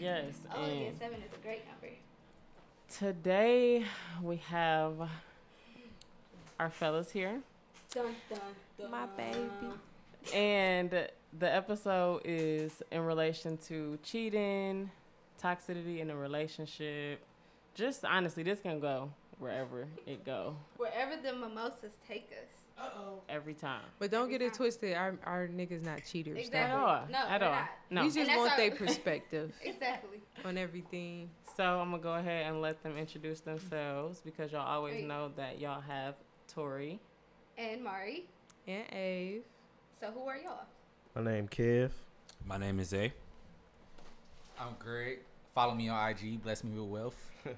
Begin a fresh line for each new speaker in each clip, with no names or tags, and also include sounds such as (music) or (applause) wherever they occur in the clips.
Yes.
Oh, yeah,
and
seven is a great number.
today we have our fellas here,
Dun, dun, dun.
My baby.
and the episode is in relation to cheating, toxicity in a relationship. Just honestly, this can go wherever it go
Wherever the mimosas take us.
Every time.
But don't get
Every
it twisted. Our our niggas not cheaters.
Exactly.
At all.
No,
at all.
not.
No.
We just want their (laughs) perspective
Exactly.
on everything.
So I'm gonna go ahead and let them introduce themselves because y'all always
Wait.
know that y'all have Tori.
And Mari.
And Ave.
So who are y'all?
My name Kev.
My name is A.
I'm Greg. Follow me on IG. Bless me with wealth. (laughs)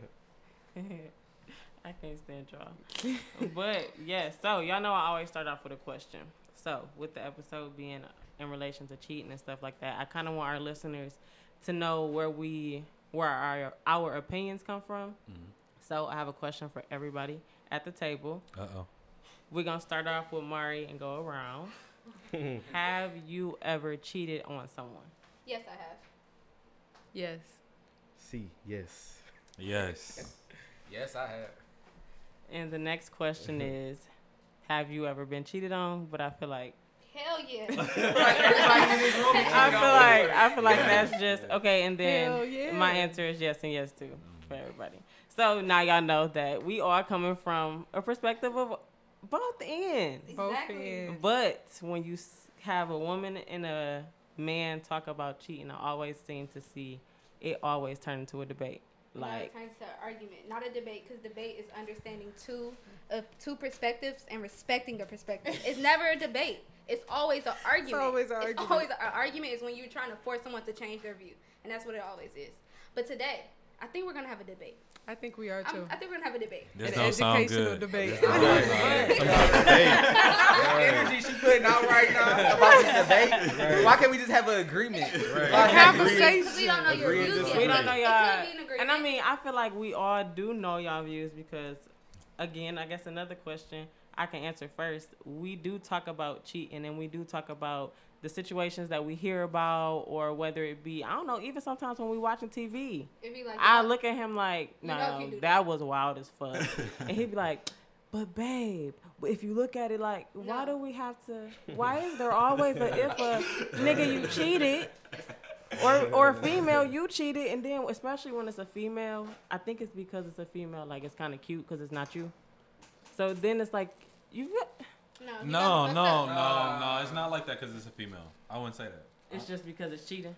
I can't stand y'all. but yeah, so y'all know I always start off with a question. So with the episode being in relation to cheating and stuff like that, I kind of want our listeners to know where we where our our opinions come from. So I have a question for everybody at the table.
Uh oh.
We're gonna start off with Mari and go around. (laughs) have you ever cheated on someone?
Yes, I have.
Yes.
C. Yes.
Yes.
Yes, I have.
And the next question (laughs) is, have you ever been cheated on? But I feel like
Hell yeah.
Everybody in this room is
I feel like. I feel like that's just okay. And then
yeah.
my answer is yes and yes too for everybody. So now y'all know that we are coming from a perspective of both ends.
Exactly.
ends.
But when you have a woman and a man talk about cheating, I always seem to see it always turn into a debate. Like
turns to argument, not a debate, because debate is understanding two uh, two perspectives and respecting a perspective. it's (laughs) never a debate. It's always an argument.
It's always an
It's
argument.
always an argument is when you're trying to force someone to change their view, and that's what it always is. But today, I think we're gonna have a debate.
I think we are
I'm,
too.
I think we're gonna have a debate.
This
An
don't sound
educational
good.
debate. (laughs) (laughs)
The energy she putting out right now about this debate. Why can't we just have an agreement?
Right.
A conversation.
Because we don't know your
Agree and
views yet.
we don't know y'all.
could be an agreement.
And I mean, I feel like we all do know y'all views because, again, I guess another question I can answer first. We do talk about cheating and we do talk about the situations that we hear about, or whether it be, I don't know, even sometimes when we watching TV.
It'd be like,
I
yo,
look at him like, no,
if you do
that was wild as fuck. (laughs) and he'd be like, but babe, if you look at it like, why do we have to? Why is there always a if a nigga you cheated, or or a female you cheated, and then especially when it's a female, I think it's because it's a female, like it's kind of cute because it's not you. So then it's like you. feel-
no, he
No, no, no, no. It's not like that because it's a female. I wouldn't say that.
It's just because it's cheating.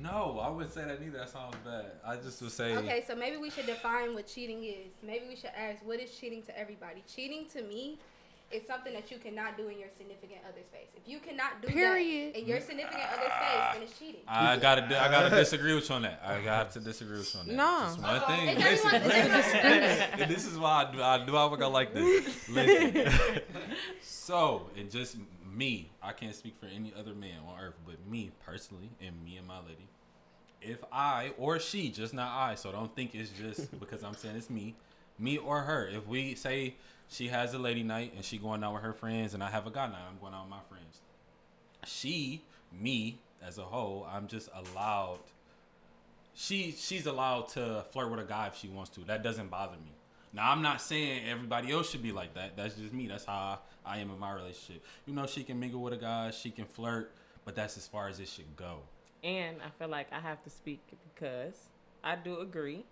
No, I wouldn't say that either. That sounds bad. I just would say.
Okay, so maybe we should define what cheating is. Maybe we should ask, what is cheating to everybody? Cheating to me is something that you cannot do in your significant other's face. If you cannot do
Period.
that in your significant other's face, then it's cheating.
I gotta, I gotta disagree with you on that. I have to disagree with you on that.
No.
Just one thing.
It's everyone's- it's everyone's
and this is why I do. I do. I work out like this. Listen. (laughs) so, and just me, I can't speak for any other man on earth, but me personally, and me and my lady. If I or she, just not I, so don't think it's just because I'm saying it's me, me or her. If we say she has a lady night and she going out with her friends, and I have a guy night, I'm going out with my friends. She, me as a whole, I'm just allowed she she's allowed to flirt with a guy if she wants to. That doesn't bother me. Now I'm not saying everybody else should be like that. That's just me. That's how I, am in my relationship. You know, she can mingle with a guy, she can flirt, but that's as far as it should go.
And I feel like I have to speak because I do agree.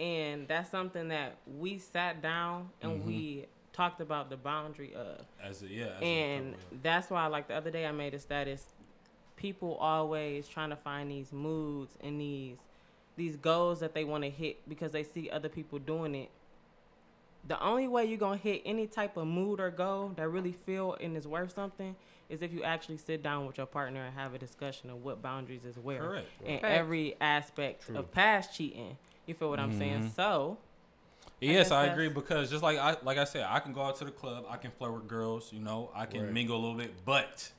And that's something that we sat down and we mm-hmm. talked about the boundary of.
As a yeah. As
And
a,
that's why, like the other day, I made a status. People always trying to find these moods and these these goals that they want to hit because they see other people doing it. The only way you're gonna hit any type of mood or goal that really feel and is worth something is if you actually sit down with your partner and have a discussion of what boundaries is where
Correct.
in
Facts.
every aspect
True.
of past cheating. You feel what I'm saying?
Mhm.
So
Yes,
guess
I, agree because just like I like I said, I can go out to the club, I can flirt with girls, you know, I can
Right.
mingle a little bit, but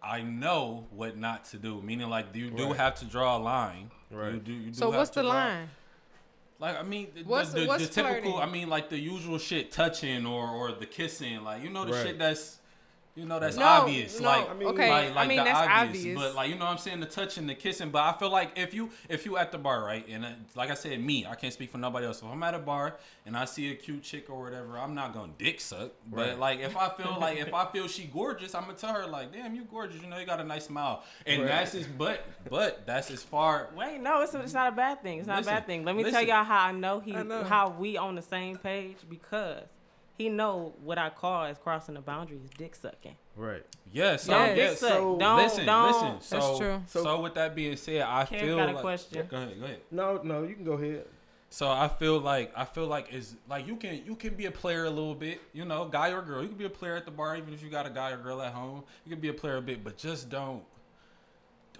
I know what not to do. Meaning, like you do
Right.
have to draw a line.
Right.
You do. You do
So
have
what's
to
the
draw-
line?
Like I mean, the,
What's-
the, the,
what's
the typical.
flirting?
I mean, like the usual shit, touching or or the kissing. Like you know the
Right.
shit that's, you know that's
No,
obvious.
no,
like
I mean-
okay.
like, like
I mean
the
that's
obvious,
obvious.
But like you know what I'm saying, the touching, the kissing. But I feel like if you if you at the bar, right, and uh, like I said, me, I can't speak for nobody else. If I'm at a bar and I see a cute chick or whatever, I'm not gonna dick suck. But
Right.
like if I feel like if I (laughs) feel she gorgeous, I'm gonna tell her like, damn, you gorgeous. You know, you got a nice smile. And
Right.
that's as but but that's as far.
Wait, no, it's, it's not a bad thing. It's not
Listen,
a bad thing. Let me tell y'all how I know he,
I know.
how we on the same page because he know what I call as crossing the boundaries, dick sucking.
Right.
Yes. So,
Don't
Yes.
dick
yes.
so-
don't,
listen,
don't.
listen. So,
That's true.
So,
So-
with that being said, I
Kev
feel
got a
like,
question.
Go ahead. Go ahead.
No, no, you can go ahead.
So I feel like I feel like is like you can you can be a player a little bit, you know, guy or girl. You can be a player at the bar, even if you got a guy or girl at home. You can be a player a bit, but just don't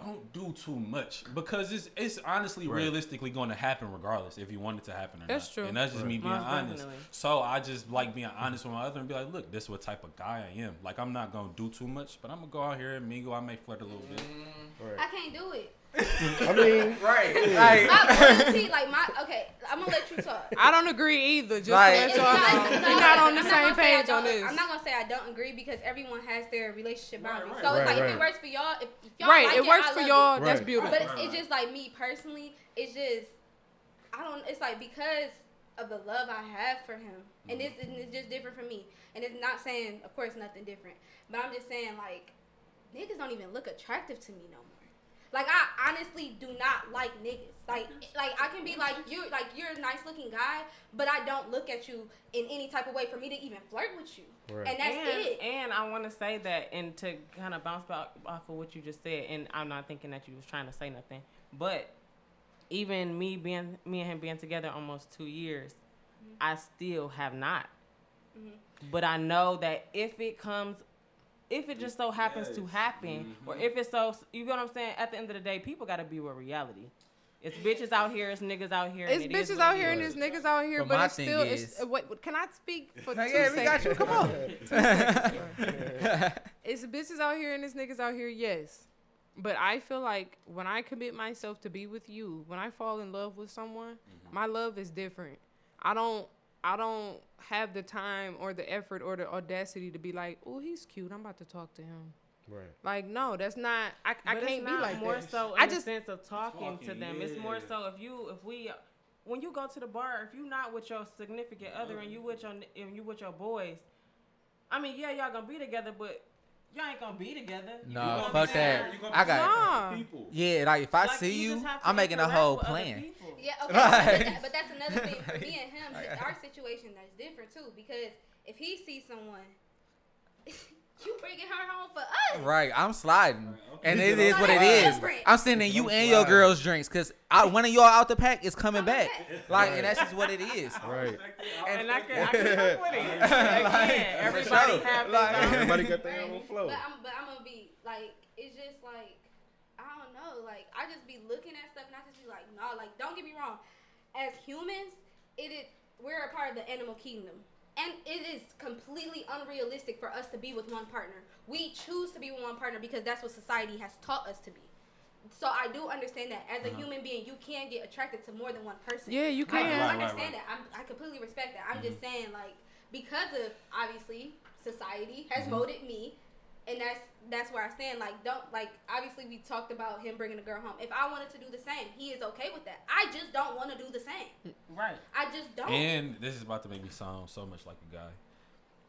don't do too much because it's it's honestly
Right.
realistically going to happen regardless if you want it to happen or
That's
not.
true.
And that's just me being
Most
honest.
definitely.
So I just like being honest with my other and be like, look, this is what type of guy I am. Like I'm not gonna do too much, but I'm gonna go out here and mingle. I may flirt a little bit. Mm.
I
Right.
can't do it.
I mean, (laughs)
Right. Like,
My loyalty, like my okay, I'm gonna let you talk.
I don't agree either. Just
Like-
to let
It's
y'all
not-
know,
no,
we're not on
I'm
the same
gonna say I
page on this.
I'm not gonna say I don't agree because everyone has their relationship
Right,
boundaries.
right.
so it's
Right,
like if it works for y'all, if, if y'all
right,
like
it works
I
for y'all.
it.
That's beautiful.
But it's, it's just like me personally. It's just I don't. It's like because of the love I have for him, and it's, and it's just different for me. And it's not saying, of course, nothing different. But I'm just saying, like niggas don't even look attractive to me no more. Like I honestly do not like niggas. Like like I can be like you like you're a nice looking guy, but I don't look at you in any type of way for me to even flirt with you.
Right.
And that's
and,
it.
And I want to say that, and to kind of bounce back off of what you just said, and I'm not thinking that you was trying to say nothing, but even me being me and him being together almost two years, mm-hmm. I still have not. Mm-hmm. But I know that if it comes, if it just so happens to
Yes.
happen, or if it's so, you know what I'm saying. At the end of the day, people got to be with reality. It's bitches out here, it's niggas out here.
It's
and it is
bitches
what
out here and
is.
it's niggas out here,
But
but, it's still.
is-
it's, uh, wait, can I speak for two
yeah, we got
seconds?
you. Come on. (laughs)
It's bitches out here and it's niggas out here, yes. But I feel like when I commit myself to be with you, when I fall in love with someone, my love is different. I don't I don't have the time or the effort or the audacity to be like, oh, he's cute. I'm about to talk to him.
right.
Like, no, that's not. I, I
But
can't
it's
be like
more
that.
so in
I
the
just-
sense of talking, to
Talking,
them. It's more so if you if we when you go to the bar, if you're not with your significant other and you mm-hmm. with your and you with your boys, I mean, yeah, y'all gonna be together, but y'all ain't gonna be together. You
Nah, fuck that.
You gonna
I got-
people.
Yeah, like if I
Like,
see you,
just
I'm making a whole plan.
Yeah, okay,
Right.
but, that, but that's another thing for me and him. (laughs) that Our situation is different too because if he sees someone, (laughs) you bringing her home for us.
Right, I'm sliding,
okay.
And it
He's
is
gonna-
what it
No, that's
is.
different.
I'm sending you and your girls drinks because one of y'all out the pack is coming
Coming
back.
back.
Like, and that's just what it is. (laughs)
Right.
And I can I can (laughs) fuck with it. Again, everybody
sure.
have
Like-
Everybody got their own flow.
But I'm, but I'm gonna be like, it's just like, I don't know, like I just be looking at stuff and I just be like, nah, like don't get me wrong, as humans, it is we're a part of the animal kingdom. And it is completely unrealistic for us to be with one partner. We choose to be with one partner because that's what society has taught us to be. So I do understand that as a human being, you can get attracted to more than one person.
Yeah, you can.
do
Right, right,
understand
right.
that. I'm, I completely respect that. I'm
Mm-hmm.
just saying, like, because of obviously society has
Mm-hmm.
molded me, and that's that's where I stand. Like, don't like. Obviously, we talked about him bringing a girl home. If I wanted to do the same, he is okay with that. I just don't want to do the same.
Right.
I just don't.
And this is about to make me sound so much like a guy.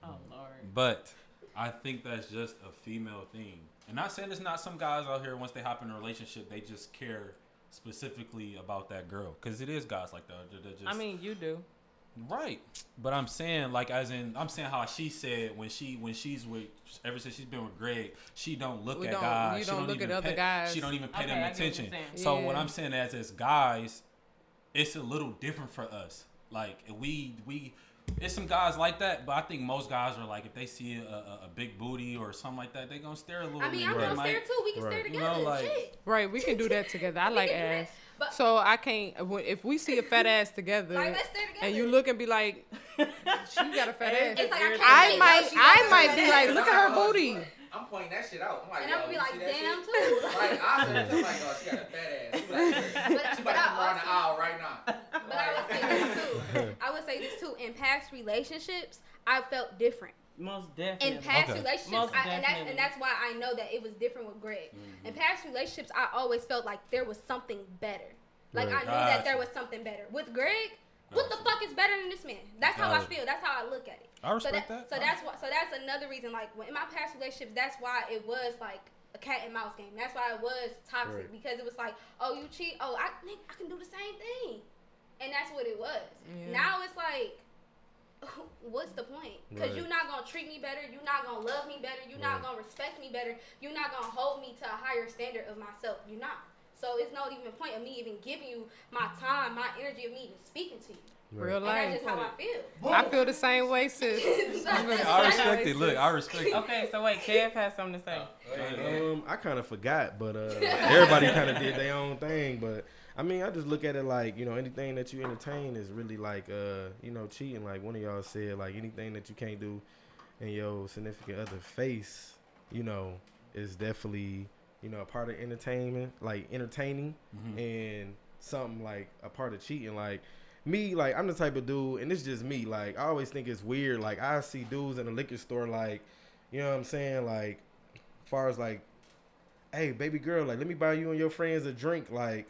Oh um, Lord.
But I think that's just a female thing. And not saying it's not some guys out here once they hop in a relationship they just care specifically about that girl because it is guys like that. that- that just,
I mean, you do.
Right. But I'm saying like as in I'm saying how she said when she when she's with ever since she's been with Greg she don't look
We
at
don't-
guys.
you
she
don't look
even
at other
pay,
guys.
She don't even pay
Okay,
them
I what you're
attention.
saying.
So what I'm saying as as guys, it's a little different for us. Like we we it's some guys like that, but I think most guys are like if they see a, a, a big booty or something like that, they gonna stare a little.
I mean,
bit.
I'm
They
gonna stare too. We can
Right.
stare
You
together.
know, like-
Shit.
Right, we can do that together. I like
can do that.
ass.
But
So I can't. If we see a fat ass together,
like, let's together.
and you look and be like, (laughs) she got a fat ass.
It's like I can't
I might,
no,
I might be like, look at her booty.
I'm pointing that shit out. I'm like,
and
yo,
I'm gonna be like,
see that
damn
shit?
too.
Like, I said, I'm like, oh, she got a fat ass. She, like, (laughs)
But-
she
but
about to
I
come around the aisle right now.
But I would say say this too. I would say this too. In past relationships, I felt different.
Most definitely.
In past
Okay.
relationships, I, and that's and that's why I know that it was different with Greg.
Mm-hmm.
In past relationships, I always felt like there was something better. Like
Right.
I knew that there was something better. With Greg, what the
Gotcha.
fuck is better than this man? That's how I
Gotcha.
feel. That's how I look at it.
I respect
so
that.
So that's why. So that's another reason. Like when, in my past relationships, that's why it was like a cat and mouse game. That's why it was toxic
Right.
because it was like, oh, you cheat. Oh, I think I can do the same thing, and that's what it was.
Yeah.
Now it's like, what's the point? Because
Right.
you're not gonna treat me better. You're not gonna love me better. You're not gonna respect me better. You're not gonna hold me to a higher standard of myself. You're not. So it's no even point of me even giving you my time, my energy of me even speaking to you.
Real
And
life.
that's just how I feel.
I feel the same way, (laughs) sis.
I respect it. Look, I respect it.
Okay, so wait, Kev has something to say.
Um, I kind of forgot, but uh, (laughs) everybody kind of did their own thing. But I mean, I just look at it like you know, anything that you entertain is really like uh, you know, cheating. Like one of y'all said, like anything that you can't do in your significant other face, you know, is definitely you know a part of entertainment, like entertaining, and something like a part of cheating, like. Me, like I'm the type of dude, and it's just me. Like I always think it's weird. Like I see dudes in the liquor store, like, you know what I'm saying, like far as like, hey, baby girl, like, let me buy you and your friends a drink. Like,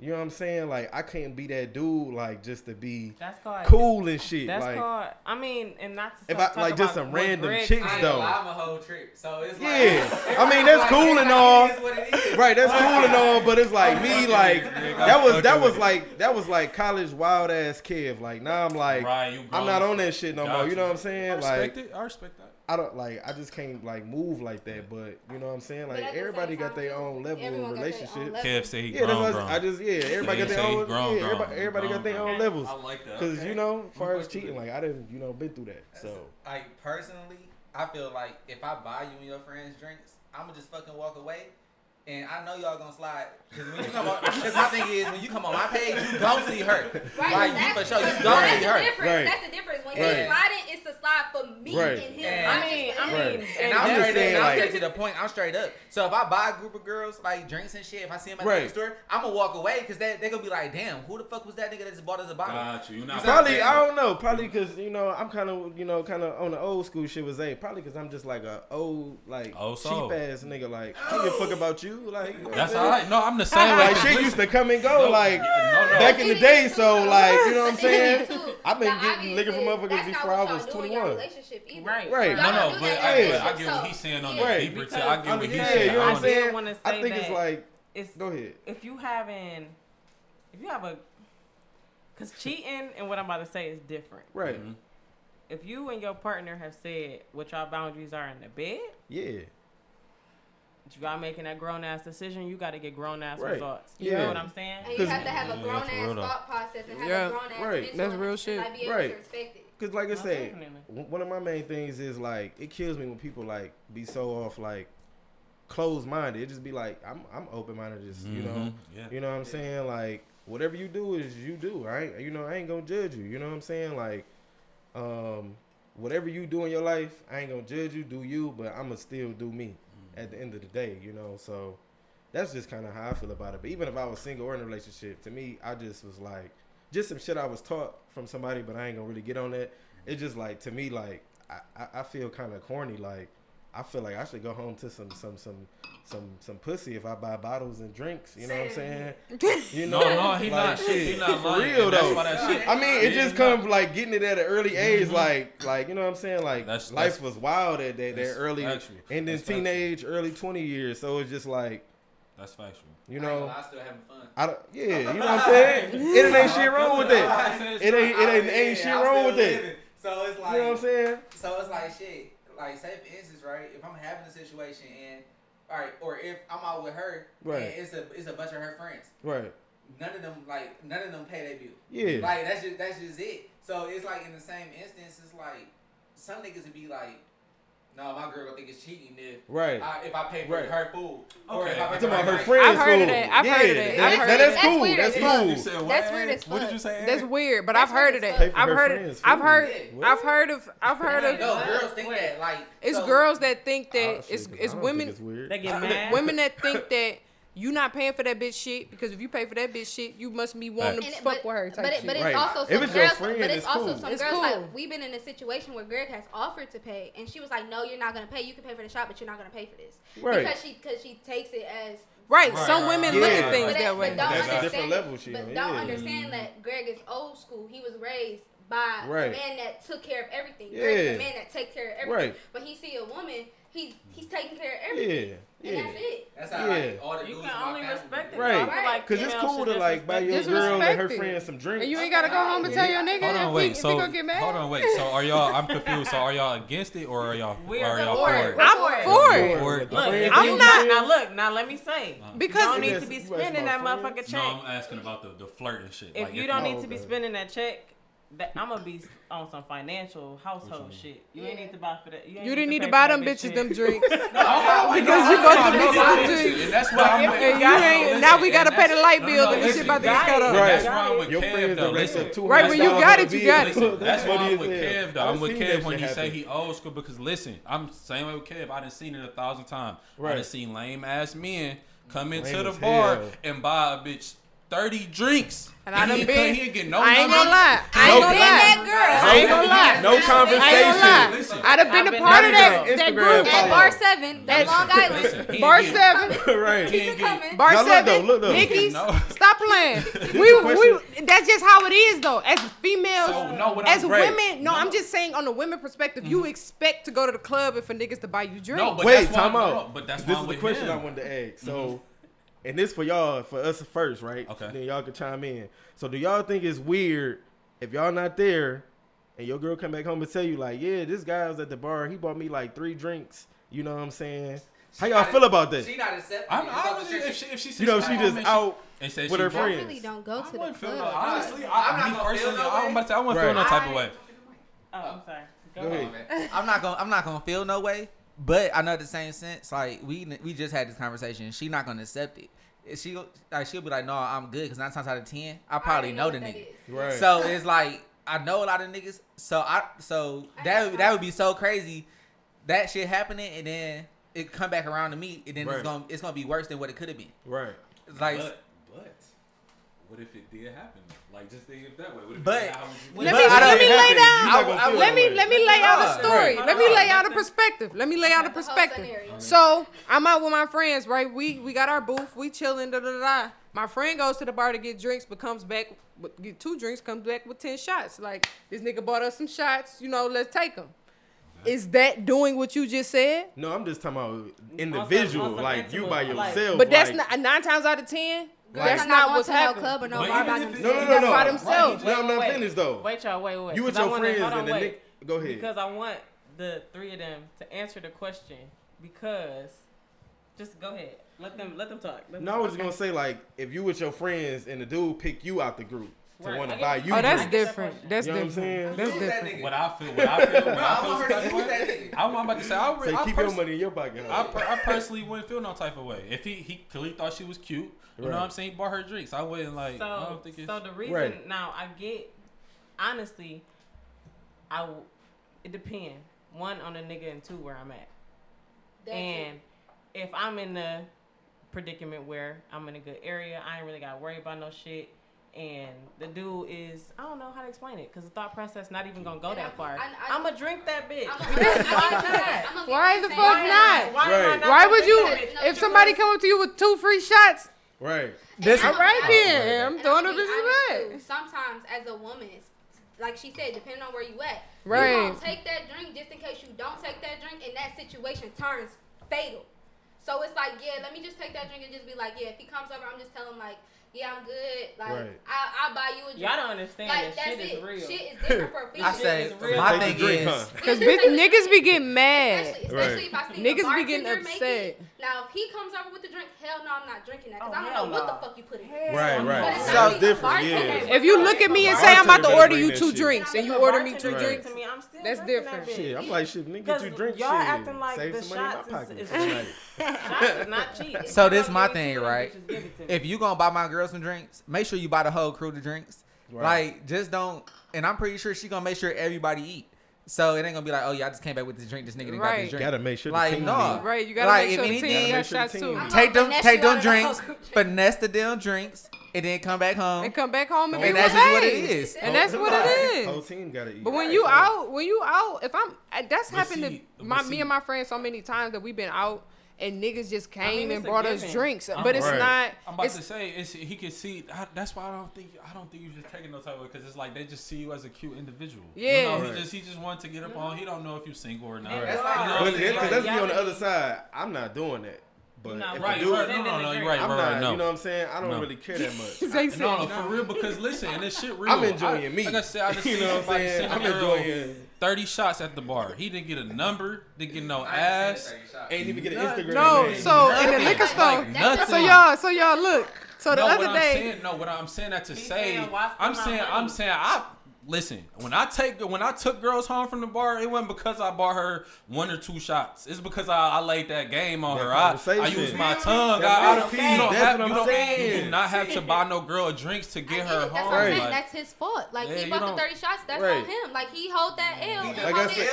you know what I'm saying? Like, I can't be that dude, like, just to be
That's called
cool and shit.
That's
like,
called. I mean, and not to
If I- like, just some random
Greg
chicks,
I ain't
though.
I'm a whole trip. So it's like
Yeah. I mean, that's (laughs) cool and all.
It is what it is.
right, that's cool and all, but it's like me, like that was that was like that was like college wild ass Kev. Like now I'm like
Right,
I'm not on that shit no more. You
you.
know what I'm
I
saying?
respect
Like
it. I respect that.
I don't like I just can't like move like that. But you know what I'm saying? Like everybody got their own level of
everyone got their own
relationship.
level.
Kev said he
Yeah,
grown,
that's what
grown.
I just yeah. Everybody
Yeah,
got their
say he
own.
grown,
yeah,
grown.
everybody, everybody got their
Grown,
own
grown.
levels.
I like that.
Cause
Okay.
you know, as far as cheating, like I didn't, you know, been through that. So
like personally, I feel like if I buy you and your friends drinks, I'ma just fucking walk away. And I know y'all gonna slide. Cause when you come on, cause my thing is when you come on my page, you gon' see her.
Right,
Like you for sure, you
That's
gon'
the
see her.
Right.
That's the difference. When
Right.
you're sliding, it's to slide
Right.
and him.
Yeah.
I mean, I
him.
Right.
mean,
And
and
I'm
just
straight,
saying,
and I'm
like-
straight to the point. I'm straight up. So if I buy a group of girls like drinks and shit, if I see them at the
Right.
liquor store, I'm gonna walk away because they they gonna be like, damn, who the fuck was that nigga that just bought us a bottle?
Got you. You not
probably I don't know. Probably because you know I'm kind of you know kind of on the old school shit with Zay. Probably because I'm just like a old like
Old
cheap ass nigga. Like I don't give a fuck about you. Like you know
That's
I'm
all
saying?
right. No, I'm the same.
Like shit used to come and go.
No,
like
no, no.
back in the day. So like you know what I'm saying? I've been getting liquor from motherfuckers before I was
y'all do in your
21.
Relationship either.
Right.
Right.
Y'all
No, no, but I,
in
but I
your
get what he's saying on
So,
the
Right.
deeper
Because-
tip. I get
I
what he's
yeah,
saying.
you know what
I
I'm saying?
wanna
I think it's like
it's
go ahead.
if you having, if you have a, because cheating and what I'm about to say is different.
Right.
Mhm.
If you and your partner have said what your boundaries are in the bed,
Yeah.
you got making that grown ass decision, you got to get grown ass
Right.
results. You
Yeah.
know what I'm saying?
And you have to have a grown
for
ass thought process and have
Yeah.
a grown ass
Right.
mental
That's real shit.
Like, be able
Right.
to respect it.
Cause like I
Most
said,
definitely.
one of my main things is like it kills me when people like be so off like closed minded. It just be like I'm I'm open minded. Just you know,
Mhm. Yeah.
you know what I'm saying. Like whatever you do is you do. Right. You know I ain't gonna judge you. You know what I'm saying. Like um whatever you do in your life, I ain't gonna judge you. Do you? But I'ma still do me at the end of the day. You know. So that's just kind of how I feel about it. But even if I was single or in a relationship, to me, I just was like, just some shit I was taught from somebody, but I ain't gonna really get on that. It's just like to me, like I, I, I feel kind of corny. Like I feel like I should go home to some some some some some pussy if I buy bottles and drinks. You know what I'm saying? (laughs) You know,
No, no, he
like,
not. He not
for real
and that's
though.
why that shit.
I mean, it
Yeah,
just comes like getting it at an early mm-hmm. age, like like you know what I'm saying. Like
That's-
life
that's-
was wild at that, that early,
factual.
and then teenage, early twenty years. So it's just like
That's factual.
you
I ain't gonna
know.
lie, I'm still having fun.
I don't, yeah, you know what I'm saying? (laughs) It ain't shit wrong with that. It ain't, it ain't, ain't shit wrong
still
with that.
living. So it's like You
know what I'm saying?
so it's like shit. Like say for instance, right? If I'm having a situation and, all right, or if I'm out with her,
Right.
and it's a it's a bunch of her friends.
Right.
None of them like none of them pay their bill.
Yeah.
Like that's just that's just it. So it's like in the same instance, it's like some niggas would be like, no, my girl gonna think it's cheating if
Right.
I, if I pay for
Right.
her food or
Okay.
if I pay
I'm
for
talking about her
drink.
friends.
I've heard of
food.
that. I've
yeah,
heard of that.
that-
I've heard
that-
of
that's
that.
cool.
That's weird
That's
as
cool.
fuck.
You said what?
That's weird as
What did you say?
That's weird, but
That's
I've heard
weird
of
as
that. I've heard
her
of.
friends'
I've heard.
What?
I've heard of. I've heard of.
No, girls think that like
It's
so-
girls that think
Oh,
that
shit,
it's
'cause
it's women
it's weird.
They get mad.
women that think that you not paying for that bitch shit because if you pay for that bitch shit, you must be wanting
right. to
fuck
but,
with her. Type
but, it, but it's
right.
also some
it
girls.
Friend,
but it's,
it's cool.
also some
it's
girls
cool.
like we've been in a situation where Greg has offered to pay, and she was like, "No, you're not gonna pay. You can pay for the shot, but you're not gonna pay for this
right.
because she because she takes it as."
Right.
right.
Some women look at things
but
that, way.
But don't
That's
understand,
a level.
But don't understand that Greg is old school. He was raised by a man that took care of everything.
Yeah.
Greg's a man that takes care of everything. But he see a woman he's he's taking care of everything.
Yeah. Yeah.
And that's it.
That's how
yeah.
I, like,
you can only respect it.
Right.
Because like,
it's cool to like buy your girl and her friend some drinks.
And you ain't got to go home and yeah. tell your nigga
hold on,
if,
wait,
he, if
so,
he gonna get mad.
Hold on, wait. So are y'all, I'm confused. So are y'all against it or are y'all,
We're
are y'all
for it?
I'm for
it.
For it.
Look,
I'm not.
Now look, now let me say.
Because
you don't need to be spending that motherfucking
check.
No, I'm asking about the, the flirting shit.
If you don't need to be spending that check, that I'm gonna be on some financial household shit. You
yeah.
ain't need to buy for that. You,
you didn't need to, buy them bitches (laughs) them drinks.
because
you bought the bitches them drinks.
And that's why I'm with
you. Now we gotta pay the light bill and this shit about to get cut up.
Right.
With
Your
Kev though. Listen,
two
right when you got it, you got it.
That's
what
I'm with Kev though. I'm with Kev when he say he old school because listen, I'm same way with Kev. I done seen it a thousand times. I done seen lame ass men come into the bar and buy a bitch thirty drinks.
And, and I done been.
He ain't getting no.
I ain't gonna lie. I ain't no, gonna
lie. That girl.
I ain't gonna lie.
No conversation.
Listen,
I've been,
been
a part of that, that group
at Bar Seven, that Long Island.
Listen,
bar Seven. (laughs)
right.
Keep it coming.
Bar
no,
Seven.
Look, though, look, though.
Nikki's.
No.
Stop playing. (laughs) we, we. That's just how it is, though. As females,
so, no,
as
women.
Right.
No, I'm just saying on the women perspective, you expect to go to the club and for niggas to buy you drinks.
No, but
wait, time out.
But that's
this is the question I wanted to ask. So and this for y'all, for us first, right?
Okay.
Then y'all can chime in. So do y'all think it's weird if y'all not there and your girl come back home and tell you like, yeah, this guy was at the bar, he bought me like three drinks. You know what I'm saying?
She
How
y'all
feel about that?
She not accepting.
I'm, I really, if she, if she,
you know, she just out
and say
with
she
her
friends.
I really don't go to I
the club. No, honestly, I,
I'm not
personally.
No
I'm about to. say i'm going to right. feel no type
I, of
way.
Oh, I'm sorry. Go,
go
ahead.
On, (laughs)
I'm not gonna. I'm not gonna feel no way. But I know the same sense, like we we just had this conversation. She not gonna accept it. She like she'll be like, no, I'm good. Cause nine times out of ten, I probably
I
know,
know
the nigga.
Right.
So it's like I know a lot of niggas. So I so
I
that that would be so crazy. That shit happening and then it come back around to me and then
right.
it's gonna it's gonna be worse than what it could have been.
Right.
It's like,
but, but what if it did happen? Though? Like just think of that way.
But,
but
let me, let me lay down. Let me let me lay out a story. Let me lay out a perspective. Let me lay out a perspective. So I'm out with my friends, right? We we got our booth. We chilling. Da da da. My friend goes to the bar to get drinks, but comes back with get two drinks. Comes back with ten shots. Like this nigga bought us some shots. You know, let's take them. Is that doing what you just said?
No, I'm just talking about individual, like you by yourself.
But that's
like,
not nine times out of ten
Girls
that's not,
not
what's
happening. No club or no bar by themselves.
No, no, no, no.
By themselves.
Wait, no, I'm not finished though.
Wait, y'all, wait, wait.
You with your friends and the Nick. Go ahead.
Because I want the three of them to answer the question. Because, just go ahead. Let them let them talk. Let them
no, talk.
I
was just gonna say like if you with your friends and the dude pick you out the group, to want to buy you.
Oh, that's
drinks.
different. That's
you know
different. That's different.
What I feel, what I feel, what (laughs)
I
feel.
What,
I'm about to say,
I'll
so
keep
pers-
your money in your pocket.
I, per- I personally wouldn't feel no type of way. If he he clearly thought she was cute, you
right.
know what I'm saying? He bought her drinks. I wouldn't like.
So, I
don't think
so the reason
right.
now I get honestly, I it depends. One on the nigga and two where I'm at. And if I'm in the predicament where I'm in a good area, I ain't really got to worry about no shit and the dude is I don't know how to explain it because the thought process not even gonna go
and
that
I,
far.
I,
am gonna drink that bitch. (laughs) Why not?
Why the fuck not?
Why,
why would you? If somebody come up to you with two free shots,
right?
This
all right then. I'm throwing up
this
right.
Sometimes as a woman, like she said, depending on where you at,
right?
You don't take that drink just in case you don't take that drink, and that situation turns fatal. So it's like, yeah, let me just take that drink and just be like, yeah, if he comes over, I'm just telling like yeah, I'm good. Like,
right.
I, I'll buy you a drink.
Y'all don't understand.
Like,
that shit
it.
is real.
Shit is different for (laughs)
people.
is real.
my thing is.
Because niggas be getting mad.
Especially, especially right. if I see
Niggas be getting upset.
Making, now, if he comes over with the drink, hell no, I'm not drinking that because
oh,
I don't know
no.
what the fuck you put in.
Hell
right, right.
Sounds
different. Yeah.
If you look at me and say I'm about to order you two drinks and you order me two drinks,
to me, I'm still
that's different.
That
shit, I'm like shit, nigga, get you drink.
Y'all acting like
Save
the shots is, is, (laughs) shots is not cheap.
So this my thing, right? If you gonna buy my girl some drinks, make sure you buy the whole crew the drinks. Like, just don't. And I'm pretty sure she gonna make sure everybody eat. So it ain't gonna be like, oh yeah, I just came back with this drink. This nigga didn't
right.
got this drink.
Gotta make sure
like, the
team
no.
Right, you gotta
like,
make sure if
the
team got shots too.
Take them, take them drinks, finesse the damn drinks, and then come back home.
And come back home and,
and that's just what it is.
And that's what it is.
Whole team gotta eat.
But when you out, when you out, if I'm, that's happened to my me and my friends so many times that we've been out and niggas just came
I mean,
and brought us drinks.
I'm
but it's not.
I'm about to say it's, he can see. I, that's why I don't think I don't think you just taking no type of because it's like they just see you as a cute individual.
Yeah,
you know,
right.
he just he just wanted to get up yeah. on. He don't know if you're single or not.
That's like,
let's be on the other side. I'm not doing that. But if
right,
I do, it,
no, no, no, you're right,
I'm
right,
not,
no.
You know what I'm saying? I don't
no.
really care that much. (laughs)
I,
no, no, for real, because listen, and this shit (laughs) real.
I'm enjoying
I,
me.
Like I said, I (laughs) just
you know what I'm saying. I'm enjoying
30 shots at the bar. He didn't get a number, didn't get no ass.
Ain't even get an Instagram.
No,
name.
so in the liquor store.
Like
so y'all, so y'all look. So the
no,
other day.
Saying, no, what I'm saying that to say, I'm saying, I'm saying, I Listen, when I take when I took girls home from the bar, it wasn't because I bought her one or two shots. It's because I, I laid that game on
that
her. I, I used my tongue. I, I, don't, you don't
that's
have,
what I'm
saying. You do not have to buy no girl drinks to (laughs) get her
that's
home.
Right.
Like,
that's his fault. Like
yeah,
he bought the thirty shots. That's
right.
on him. Like he hold that L.
Like I said,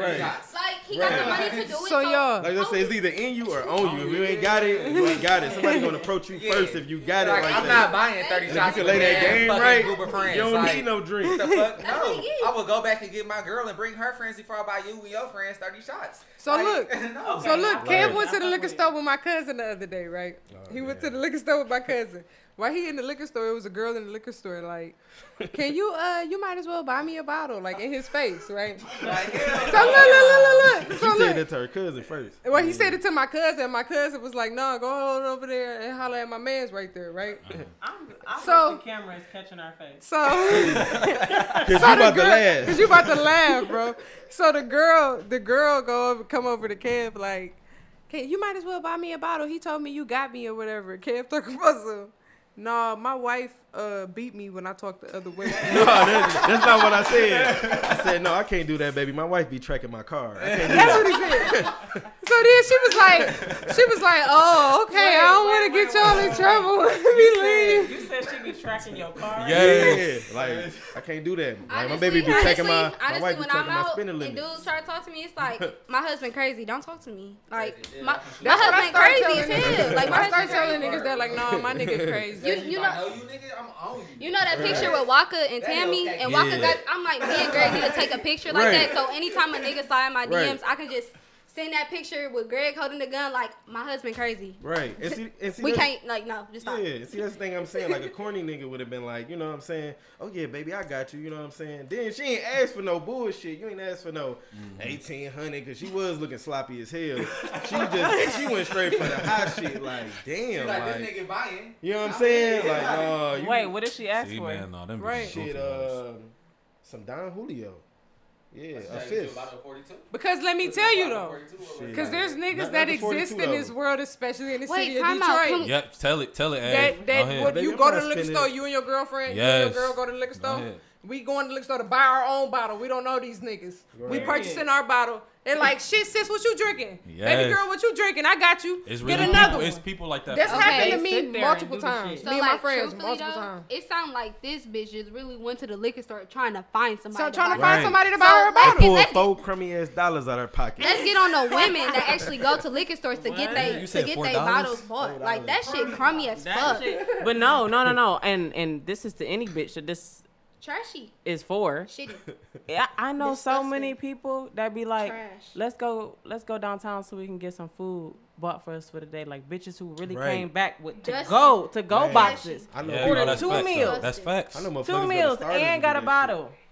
right.
he got the money to do it.
So y'all,
like I say, it's either in you or on you. If you ain't got it, you ain't got it. Somebody gonna approach you (laughs) first if you got it.
Like I'm not buying
thirty
shots.
You can lay that game right. You don't need no drinks
the (laughs) fuck? No. I would go back and get my girl and bring her friends before I buy you and your friends 30 shots.
So
like,
look. (laughs)
no.
So look, Cam went to the liquor store
with
my cousin the other day, right?
Oh,
he man. went to the liquor store with my cousin. Why he in the liquor store? It was a girl in the liquor store. Like, can you uh, you might as well buy me a bottle. Like in his face, right? So look, look, look, look, look. So
she
said
it to her cousin first.
Well, he yeah. said it to my cousin. My cousin was like, "No, go hold over there and holler at my man's right there, right?"
Uh-huh. I'm,
so
the camera is catching our face.
So, (laughs)
because
so
you about
girl, to
laugh,
because you about to laugh, bro. So the girl, the girl go over, come over to Cam. like. Hey, you might as well buy me a bottle. He told me you got me or whatever. Cam took a puzzle. No, my wife uh, beat me when I talk the other way. (laughs)
no, that's, that's, not what I said. I said no, I can't do that, baby. My wife be tracking my car. I can't do
that's
that.
what he said. So then she was like, she was like, oh, okay,
wait,
I don't want to get y'all
wait,
in trouble. Let me leave.
You said she be tracking your car.
Yeah,
yeah, like I can't do that. Like
honestly, my
baby be tracking my,
honestly,
my wife be tracking
I'm
my spinning limit.
And dudes try to talk to me, it's like (laughs) my husband crazy. Don't talk to me. Like my, my husband crazy too. Like my
I start telling niggas that like, no, my nigga crazy. (laughs)
You,
you know, I
know
you nigga. I'm I'm on you.
You know that right. picture with Waka and
that
Tammy,
okay.
and Waka
yeah.
got. I'm like, me and Greg need to take a picture like
right.
that. So anytime a nigga slide my DMs,
right.
I can just send that picture with Greg holding the gun like my husband crazy.
Right. And see, and see,
we can't like no, just stop.
Yeah, see that's the thing I'm saying. Like a corny nigga would have been like, you know what I'm saying? Oh yeah, baby, I got you, you know what I'm saying? Then she ain't asked for no bullshit. You ain't asked for no mm-hmm. eighteen hundred cause she was looking sloppy as hell. she just she went straight for the hot shit, like (laughs) damn.
Like,
like,
this nigga buying.
You know what I'm saying? Like, no, uh,
Wait, what did she ask
see,
for?
Man, no, them
right.
shit uh, some Don Julio. Yeah, a fifth.
Because let me tell you though, because there's niggas
not,
that
not
exist in this world, especially in the
Wait,
city of Detroit.
Out.
Yep, tell it, tell it.
That, that,
when
you go to the liquor store, it. you and your girlfriend, yes. you and your girl go to the liquor store. We going to liquor store to buy our own bottle. We don't know these niggas.
Right.
We purchasing our bottle. And like, shit, sis, what you drinking?
Yes.
Baby girl, what you drinking? I got you.
It's
Get
really
another
people,
one.
It's people like that.
That's
okay,
happened to me multiple times.
So
me
like, and
my friends multiple times.
It sound like this bitch just really went to the liquor store trying to find somebody.
So trying to, find
right.
somebody to
so
buy her a bottle.
Pulled
let's,
four crummy ass dollars out her pocket.
Let's get on the (laughs) women that actually go to liquor stores to get they to get their bottles bought. Like that shit crummy as fuck.
But no, no, no, no. And and this is to any bitch that this
Trashy.
Is for.
Shitty. (laughs)
Yeah, I know so many people that be like,
Trash.
let's go, let's go downtown so we can get some food bought for us for the day. Like bitches who really
right.
came back with to go to go
right.
boxes.
I know
yeah,
ordered
you know,
two
facts,
meals.
That's facts.
I know
two meals and got a bottle.
Shit.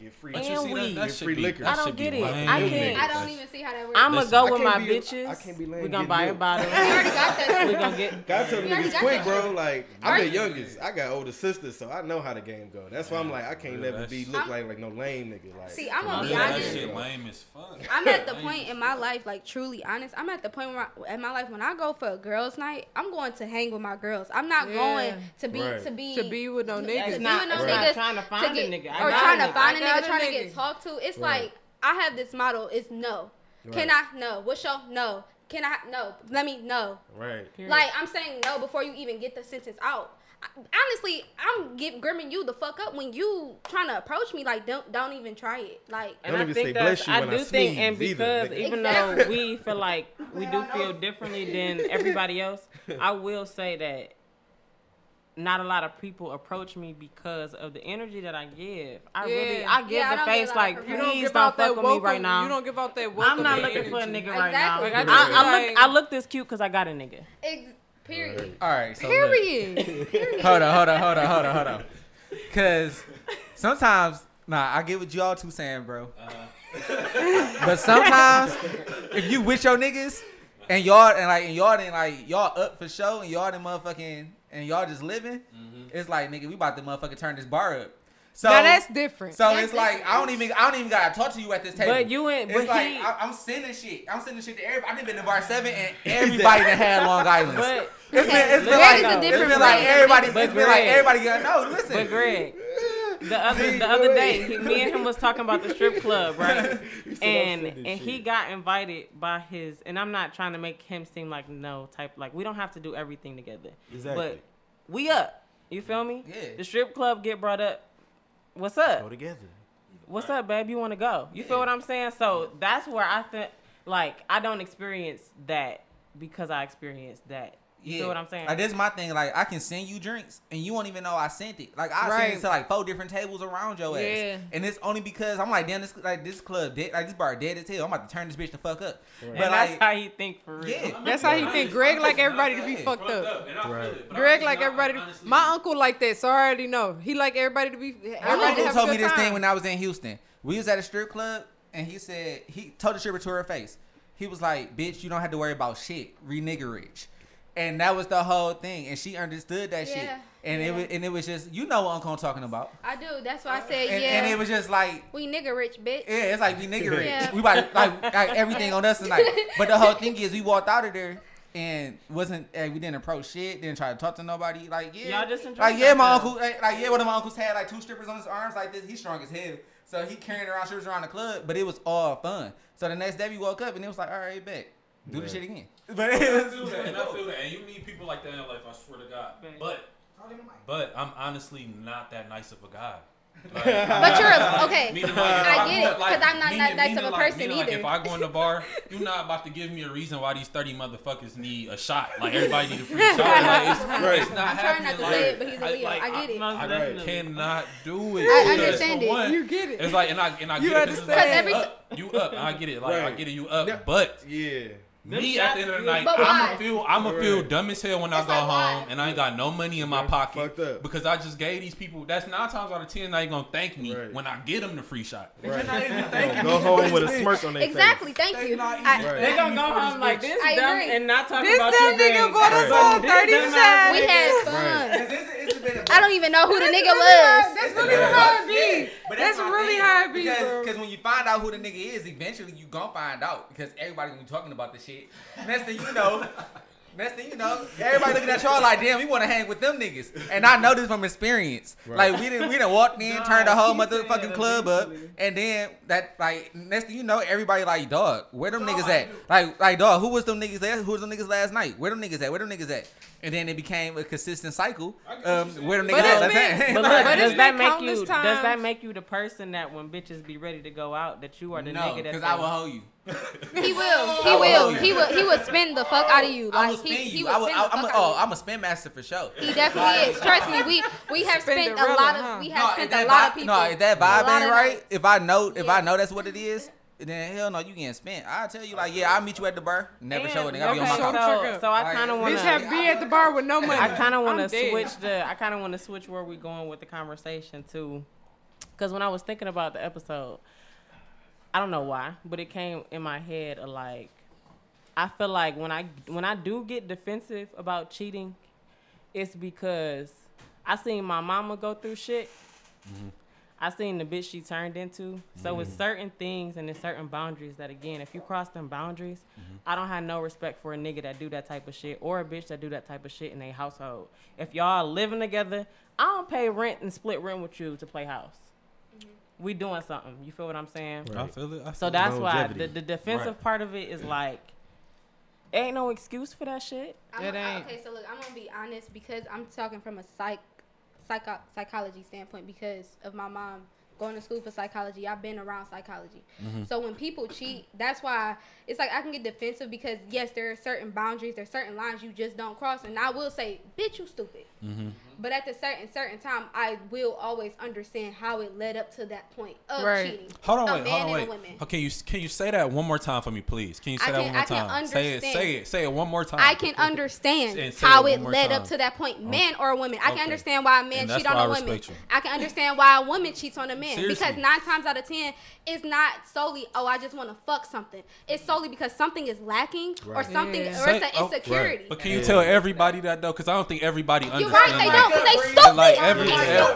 Get free,
and
see,
weed.
Free
be,
liquor.
I don't get it. I can't.
I don't even see how that works.
I'm
gonna
go with my
be,
bitches.
I can't be.
We're gonna buy
milk.
a bottle. (laughs) I.
We gonna get.
Got some
niggas quick, bro. Like I'm the youngest. I got older sisters, so I know how the game go. That's why I'm like I can't never be look like like no lame nigga. Like
see, I'm gonna be honest.
Shit lame as fuck.
I'm at the point in my life, like truly honest. I'm at the point where in my life when I go for a girls' night, I'm going to hang with my girls. I'm not going to be to be
to be with no niggas.
To
be
with no niggas.
Trying to find a nigga
or trying to find a nigga trying
nigga.
to get talked to. It's
right.
like I have this model. It's no.
Right.
Can I no? What's your no? Can I no? Let me no.
Right.
Like I'm saying no before you even get the sentence out. Honestly, I'm get, grimming you the fuck up when you trying to approach me like don't don't even try it like.
And
don't
I think that's I, do think and because
either.
even
exactly.
though we feel like we do feel differently than everybody else, (laughs) I will say that not a lot of people approach me because of the energy that I give. I really,
Yeah.
I give
Yeah,
the
don't
face
a
like, please
You
don't,
don't
fuck
that
with
welcome.
me right now.
You don't give out that welcome.
I'm not looking for a
energy.
nigga right now.
Exactly.
Like, I
I,
just
I,
feel
look, I look this cute because I got a nigga.
ex- period.
All right, so look.
Period. (laughs) (laughs)
hold on, hold on, hold on, hold on, hold on. Cause sometimes, nah, I get what y'all two saying, bro. Uh-huh. (laughs) but sometimes, if you with your niggas and y'all and like and y'all then like y'all up for show and y'all then motherfucking and y'all just living, it's like nigga, we about to motherfucking turn this bar up. So
now that's different.
so
That's
it's like I don't even I don't even gotta talk to you at this table.
But you ain't-
It's
but
like
he-
I, I'm sending shit. I'm sending shit to everybody. I've been to bar (laughs) seven and everybody that had Long (laughs) Island.
But
It's been, it's been like,
is a
it's been like everybody. It's been like
Greg-
everybody got no. Listen,
but Greg, the other the other day, me and him was talking about the strip club, (laughs) right? and and he got invited by his, and I'm not trying to make him seem like no type, like we don't have to do everything together.
Exactly.
But we up. You feel me?
Yeah.
The strip club get brought up. What's up?
Go together.
What's up, babe? You want to go? You feel what I'm saying? So that's where I think, like, I don't experience that because I experienced that. You feel what I'm saying?
Like this, is my thing. Like I can send you drinks, and you won't even know I sent it. Like I sent it to like four different tables around your ass,
Yeah.
and it's only because I'm like, damn, this like this club dead, like this bar dead as hell. I'm about to turn this bitch the fuck up.
and
But
that's
like,
how he think for real.
yeah,
That's how he think. Greg like everybody to be
Yeah.
fucked
Fucked
up.
and
Right.
it,
Greg like
not-
everybody. To,
honestly-
my uncle like that, so I already know. He like everybody to be.
My
Everybody to
uncle
have
told
a
me this
time.
thing when I was in Houston. We was at a strip club, and he said he told the stripper to her face. He was like, "Bitch, you don't have to worry about shit. Reniggerage." And that was the whole thing, and she understood that shit.
Yeah,
And it was, and it was just, you know what Uncle I'm talking about.
I do. That's why I said
And,
yeah.
and it was just like,
we nigga rich, bitch.
yeah, it's like we nigger rich.
Yeah.
We about like, like everything on us tonight. (laughs) But the whole thing is, we walked out of there and wasn't, eh, we didn't approach shit, didn't try to talk to nobody. Like, yeah,
Y'all just enjoyed
like yeah, my uncle, eh, like yeah, one of my uncles had like two strippers on his arms like this. He's strong as hell, so he carrying around strippers around the club. But it was all fun. So the next day we woke up and it was like, all right, bet, do the shit again. But
I
it was,
feel that, and I feel that, and you need people like that in life. I swear to God. But, but I'm honestly not that nice of a guy. (laughs) Like,
But you're okay.
meaning
I get it,
like,
'cause I'm not
meaning-
that nice of a person
like
either.
if I go in the bar, (laughs) you're not about to give me a reason why these thirty motherfuckers need a shot. Like everybody need a free shot. Like, it's, (laughs)
Right.
it's not
I'm trying not to
like,
say it, but he's a
I-
Leo.
like,
I get it.
Most
I
definitely.
cannot do it.
I understand it.
one,
You get it.
It's like, and I and I
You
get it 'cause it's
understand.
like,
'Cause every
up, you up. I get it. Like I
Right.
get it. You up.
Yeah.
But
Yeah.
Them
me at the end of the night, I'ma feel I'ma feel dumb as hell when I go
like, why?
home and I ain't got no money in my
Right.
pocket
up.
because I just gave these people. That's nine times out of ten they ain't gonna thank me
Right.
when I get them the free shot.
Right.
not even (laughs)
Go home with a smirk on their face.
Exactly. Thank
They
you.
not
I,
Right.
They gonna go home like this
I
dumb
agree.
and not talk
This
about
dumb
your
nigga
game.
bought us
But
all
this
30 shots.
we had fun. I don't even know who the nigga
really how-
was.
That's really how it be.
But
That's
my
really
thing.
how it be,
because,
bro.
When you find out who the nigga is, eventually you gon' find out because everybody gonna be talking about the shit. Next thing you know, next thing you know, everybody looking at y'all like, damn, we want to hang with them niggas. And I know this from experience.
Right.
Like we didn't, we done walked in,
Nah,
turned the whole motherfucking club up, and then that like next thing you know, everybody like, dog, where them niggas at? Like, like dog, who was them niggas at? Who was them niggas last night? Where them niggas at? Where them niggas at? And then it became a consistent cycle.
I get what
Um, where them niggas at?
Been-
But (laughs)
But
look,
it's
does (laughs) that make
countless
you? Does that make you the person that when bitches be ready to go out, that you are the
no,
nigga that?
because I will hold you. (laughs)
He will. (laughs) He
oh, will
will. He will. He will spin the fuck out of you.
I
Like
will spin
he, he
you.
will
I will,
spin
I,
the
I'm
fuck
a,
out
oh,
of you.
I'm a spin master for sure.
He definitely is. Trust me. We we have spent a lot of
huh?
we have spent a lot of people.
no, if that vibe ain't right, if I know, if I know that's what it is, then hell no, you getting spent. I'll tell you like, yeah, I'll meet you at the bar. Never
And-
show it. I'll be on my
okay,
car.
so, so I kind of want
Bitch
to.
have be at the bar with no (laughs) money.
I kind of want
I'm
to
dead.
switch the. I kind of want to switch where we're going with the conversation too, because when I was thinking about the episode, I don't know why, but it came in my head of like, I feel like when I when I do get defensive about cheating, it's because I seen my mama go through shit. Mm-hmm. I seen the bitch she turned into. So it's mm-hmm. certain things and it's certain boundaries that again, if you cross them boundaries, mm-hmm. I don't have no respect for a nigga that do that type of shit or a bitch that do that type of shit in a household. If y'all living together, I don't pay rent and split rent with you to play house. We doing something. You feel what I'm saying?
Right.
I feel it. I feel
So
it.
that's why the, the defensive
Right.
part of it is like Ain't no excuse for that shit.
I'm
It
a-
ain't.
Okay, so look, I'm gonna be honest because I'm talking from a psych, psycho, psychology standpoint because of my mom going to school for psychology. I've been around psychology. Mm-hmm. So when people cheat, that's why it's like I can get defensive because yes, there are certain boundaries, there's certain lines you just don't cross, and I will say, bitch, you stupid. Mm-hmm. But at the certain certain time, I will always understand how it led up to that point of
Right.
cheating.
Hold on,
a
wait,
man
hold on,
and
wait.
a.
Okay, you can you say that one more time for me, please? Can you say
I
that
can-
one more
I can
time? Say it, say it, say it one more time.
I can understand how
it
it led
time.
up to that point, man or woman. I
Okay.
can understand why a man
And that's
cheat on
why
a
I
woman.
you.
I can understand why a woman cheats on a man
Seriously.
because nine times out of ten, it's not solely oh I just want to fuck something. It's solely because something is lacking or something
Yeah.
or it's an
oh,
insecurity.
But can you
Yeah.
tell everybody that though? Because I don't think everybody
You're right, they
that.
Don't because they stupid.
Like, every-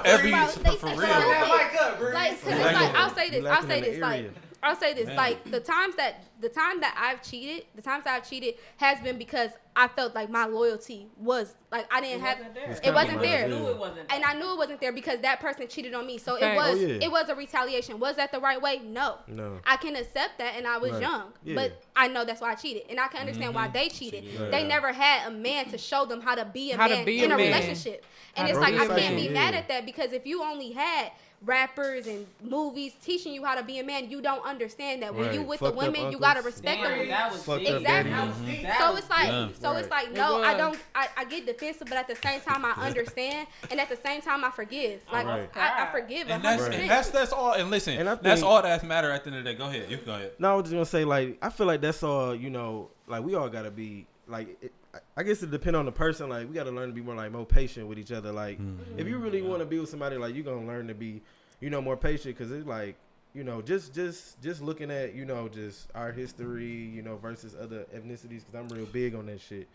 every- every- for real.
Like,
Like, 'cause it's like, I'll say this. I'll say this. Like,
area.
I'll say this.
Man.
Like, the times that the time that I've cheated, the times that I've cheated has been because I felt like my loyalty was like I didn't have.
wasn't there.
It wasn't there.
Yeah.
knew it wasn't.
And I knew it wasn't there because that person cheated on me. So it was
Oh, yeah.
it was a retaliation. Was that the right way? No.
No.
I can accept that and I was
Right.
young.
Yeah.
But I know that's why I cheated. And I can understand why they cheated.
Cheated.
They never had a man to show them how to be a
How to
man
be
in
a
a,
man.
relationship. And
How
it's like I can't
man.
be mad at that because if you only had rappers and movies teaching you how to be a man, you don't understand that when you with
Fucked
the women, you gotta respect
Damn,
them.
that was
Fucked
deep.
up
Exactly.
daddy.
Mhm. That
So it's like,
Yeah.
so it's like,
It
no, I don't, I, I get defensive, but at the same time, I (laughs) understand, and at the same time, I forgive. Like,
Right.
I, I forgive
And that's,
Right.
and that's that's all. And listen,
And I
that's all that matter at the end of the day. Go ahead. You can go ahead.
No, I was just gonna say like I feel like that's all you know. Like we all gotta be like. It, I- I guess it depend on the person. Like we gotta learn to be more like more patient with each other. Like if you really want to be with somebody, like you're gonna learn to be, you know, more patient. Cause it's like you know just just just looking at you know just our history, you know, versus other ethnicities. Cause I'm real big on that shit.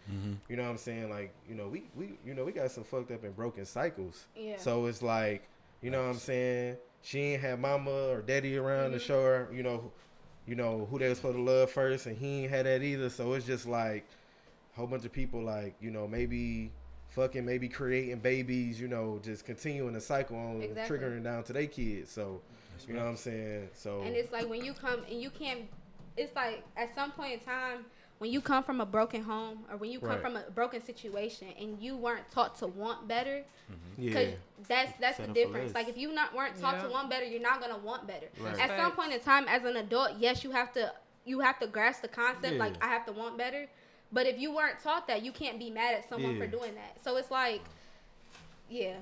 You know what I'm saying? Like you know we we you know we got some fucked up and broken cycles.
Yeah.
So it's like, you know what I'm saying? She ain't had mama or daddy around to
Mhm.
show her, you know, you know, who they was supposed to love first, and he ain't had that either. So it's just like a whole bunch of people, like, you know, maybe fucking, maybe creating babies, you know, just continuing the cycle on
Exactly.
triggering down to their kids. So, you know what I'm saying? So,
And it's like when you come and you can't. It's like at some point in time when you come from a broken home or when you come
Right.
from a broken situation and you weren't taught to want better, because
yeah,
that's that's the difference. Like if you not weren't taught to want better, you're not gonna want better.
Right.
At some point in time, as an adult, yes, you have to you have to grasp the concept
Yeah.
like I have to want better. But if you weren't taught that, you can't be mad at someone for doing that. So it's like, yeah,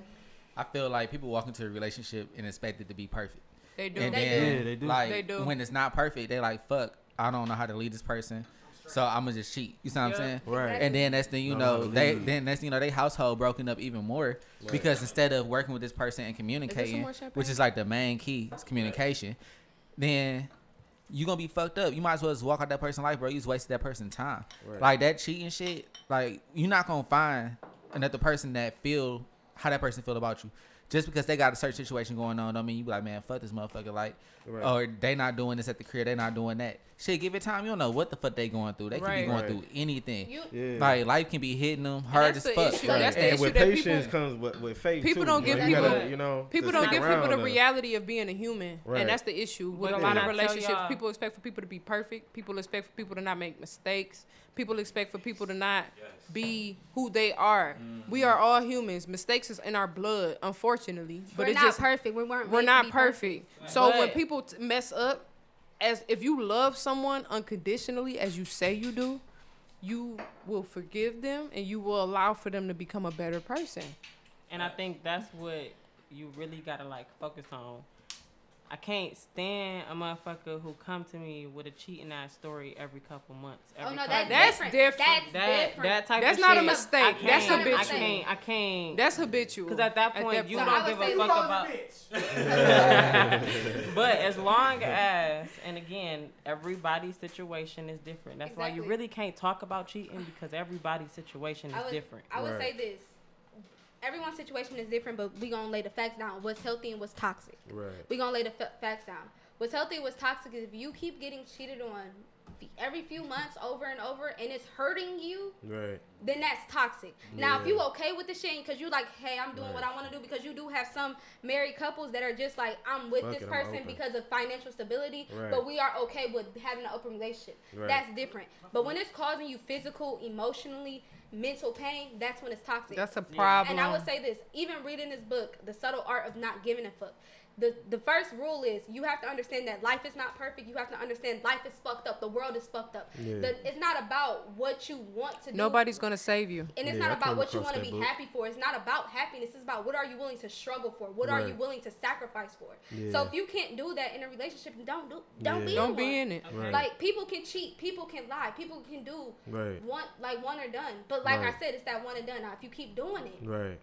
I feel like people walk into a relationship and expect it to be perfect.
They do.
And
They
then,
do.
Yeah, they do.
like,
They do.
when it's not perfect, they like, fuck, I don't know how to lead this person. So I'm gonna just cheat. You see what I'm saying?
right.
And then that's then you
Know how
know they
lead.
then that's you know they household broken up even more because instead of working with this person and communicating,
more champagne?
which is like the main key, is communication. Then you gonna be fucked up. You might as well just walk out that person's life, bro. You just wasted that person's time.
Right.
Like that cheating shit. Like you're not gonna find another person that feel how that person feel about you. Just because they got a certain situation going on, don't mean you be like, man, fuck this motherfucker. Like,
Right.
or they not doing this at the crib, they not doing that. Shit, give it time. You don't know what the fuck they going through. They could
Right.
be going
Right.
through anything.
you
yeah.
Like life can be hitting them hard as
that's the
fuck.
issue.
Right.
That's the
and
issue
with
that
patience
people-
comes with, with faith.
people
too.
don't give
you
people-
gotta, you know,
People don't give people the
to-
reality of being a human,
Right.
and that's the issue with
But
a lot of relationships. People expect for people to be perfect. People expect for people to not make mistakes. People expect for people to not be who they are. Mm-hmm. We are all humans. Mistakes is in our blood, unfortunately. But
we're
it's
not
just
perfect. We weren't.
we're not perfect. So when
But-
people t- mess up, as if you love someone unconditionally, as you say you do, you will forgive them and you will allow for them to become a better person.
And I think that's what you really gotta like focus on. I can't stand a motherfucker who come to me with a cheating ass story every couple months.
Oh
Every
no,
couple
that's,
That's
different.
different.
That's
that
different.
that type
That's
of
not a mistake.
I
That's habitual.
I can't. I can't.
That's habitual.
Because at that point, you
So I
don't
would
give a fuck
call
about. (laughs) (laughs) but as long as, and again, everybody's situation is different. That's why you really can't talk about cheating because everybody's situation is
I would,
different.
I would
Right.
say this. Everyone's situation is different, but we gonna lay the facts down. What's healthy and what's toxic.
Right.
We gonna lay the fa- facts down. What's healthy what's toxic is if you keep getting cheated on every few months over and over, and it's hurting you,
Right.
then that's toxic. Now, if
Yeah.
you okay with the shit because you like, hey, I'm doing what I want to do, because you do have some married couples that are just like, I'm with
Fuck
this
it,
person because of financial stability,
Right.
but we are okay with having an open relationship.
Right.
That's different. But when it's causing you physical, emotionally, mental pain, that's when it's toxic.
That's a problem.
And I would say this, even reading this book, The Subtle Art of Not Giving a Fuck. The, the first rule is you have to understand that life is not perfect. You have to understand life is fucked up. The world is fucked up.
Yeah.
The, it's not about what you want to do.
Nobody's gonna save you.
And it's
Yeah, I
not about what you want to be
book.
happy for. It's not about happiness. It's about what are you willing to struggle for? What are you willing to sacrifice for?
Yeah.
So if you can't do that in a relationship, don't do. Don't
Yeah.
be.
Don't
in
be
one.
in it.
Right.
Like people can cheat, people can lie, people can do
Right.
one like one or done. But like
Right.
I said, it's that one and done. Now if you keep doing it,
Right.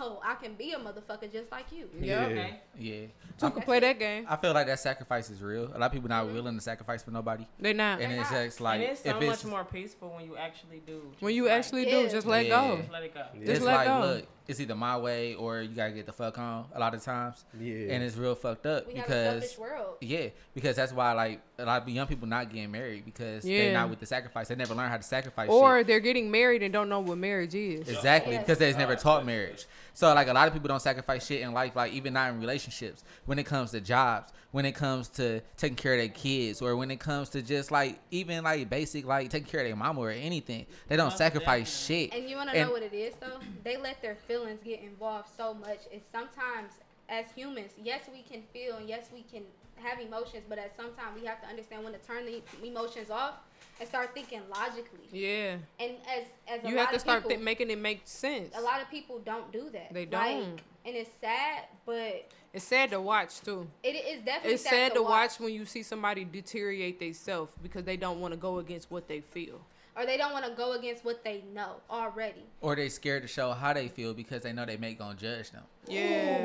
Oh, I can be a motherfucker just like you.
Yeah.
Okay.
Yeah.
Two can play that game.
I feel like that sacrifice is real. A lot of people not mm-hmm. willing to sacrifice for nobody,
They're not.
and
They're
it's
not.
just like
and it's so
if
much
it's
more peaceful when you actually do.
When you
like,
actually
Yeah.
do, just let
Yeah.
go.
just let it go.
Yeah.
it's
Just let
like
go.
look, it's either my way or you gotta get the fuck on. A lot of times,
Yeah.
and it's real fucked up
We have a
because
selfish world.
yeah, because that's why like a lot of young people not getting married because
Yeah.
they're not with the sacrifice. They never learn how to sacrifice.
Or
shit.
they're getting married and don't know what marriage is.
Exactly,
Yes.
because they've never taught marriage. So like a lot of people don't sacrifice shit in life, like even not in relationships. When it comes to jobs, when it comes to taking care of their kids, or when it comes to just like even like basic like taking care of their mama or anything, they don't
Most
sacrifice shit.
And you want to know what it is though? They let their feelings get involved so much. and sometimes as humans, yes, we can feel and yes, we can have emotions, but at some time we have to understand when to turn the emotions off and start thinking logically.
Yeah.
And as as a
You
lot
have to
of
start
people,
thi- making it make sense.
a lot of people don't do that.
They don't.
and it's sad, but
It's sad to watch too.
it is definitely
It's
sad,
sad to watch when you see somebody deteriorate themselves because they don't want to go against what they feel.
or they don't want to go against what they know already.
Or they scared to show how they feel because they know they may gonna judge them.
Yeah.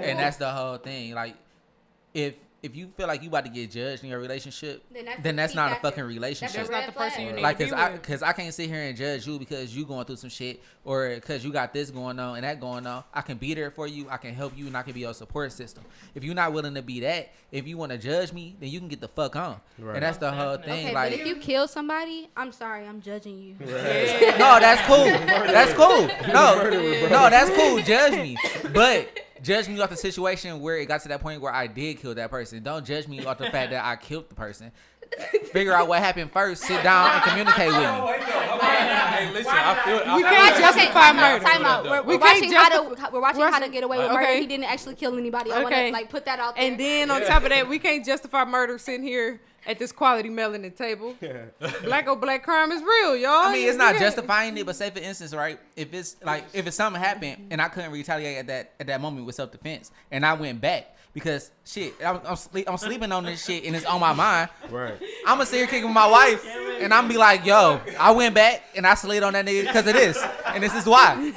And that's the whole thing. Like if if you feel like you about to get judged in your relationship,
Then that's
then that's
key
not a
factor.
fucking relationship.
That's
That's not the person
flag.
you need
like cause I cause I can't sit here and judge you because you going through some shit or cause you got this going on and that going on. I can be there for you. I can help you and I can be your support system. If you're not willing to be that, if you want to judge me, then you can get the fuck on.
Right.
And that's the whole
Definitely.
thing.
Okay,
like
but if you kill somebody, I'm sorry, I'm judging you. (laughs)
no, that's cool. That's cool. No, no, that's cool. Judge me, but judge me off the situation where it got to that point where I did kill that person. Don't judge me off the fact that I killed the person. Figure out what happened first. Sit down and communicate with me.
Hey, listen, I feel. I
We
feel
can't
like-
justify
time
murder.
time out. We're,
We
we're
can't
watching how
justify-
to we're watching how to get away with murder.
Okay.
He didn't actually kill anybody. I want
Okay.
to like put that out there.
And then on top of that, we can't justify murder sitting here at this quality melanin table. (laughs) Black on black crime is real, y'all.
I mean, it's not
Yeah.
justifying it, but say for instance, right? If it's like if it's something happened and I couldn't retaliate at that at that moment with self defense, and I went back because shit, I'm I'm, sleep, I'm sleeping on this shit and it's on my mind.
Right.
I'm gonna sit here kicking my wife, and I'm be like, yo, I went back and I slid on that nigga because of this, and this is why.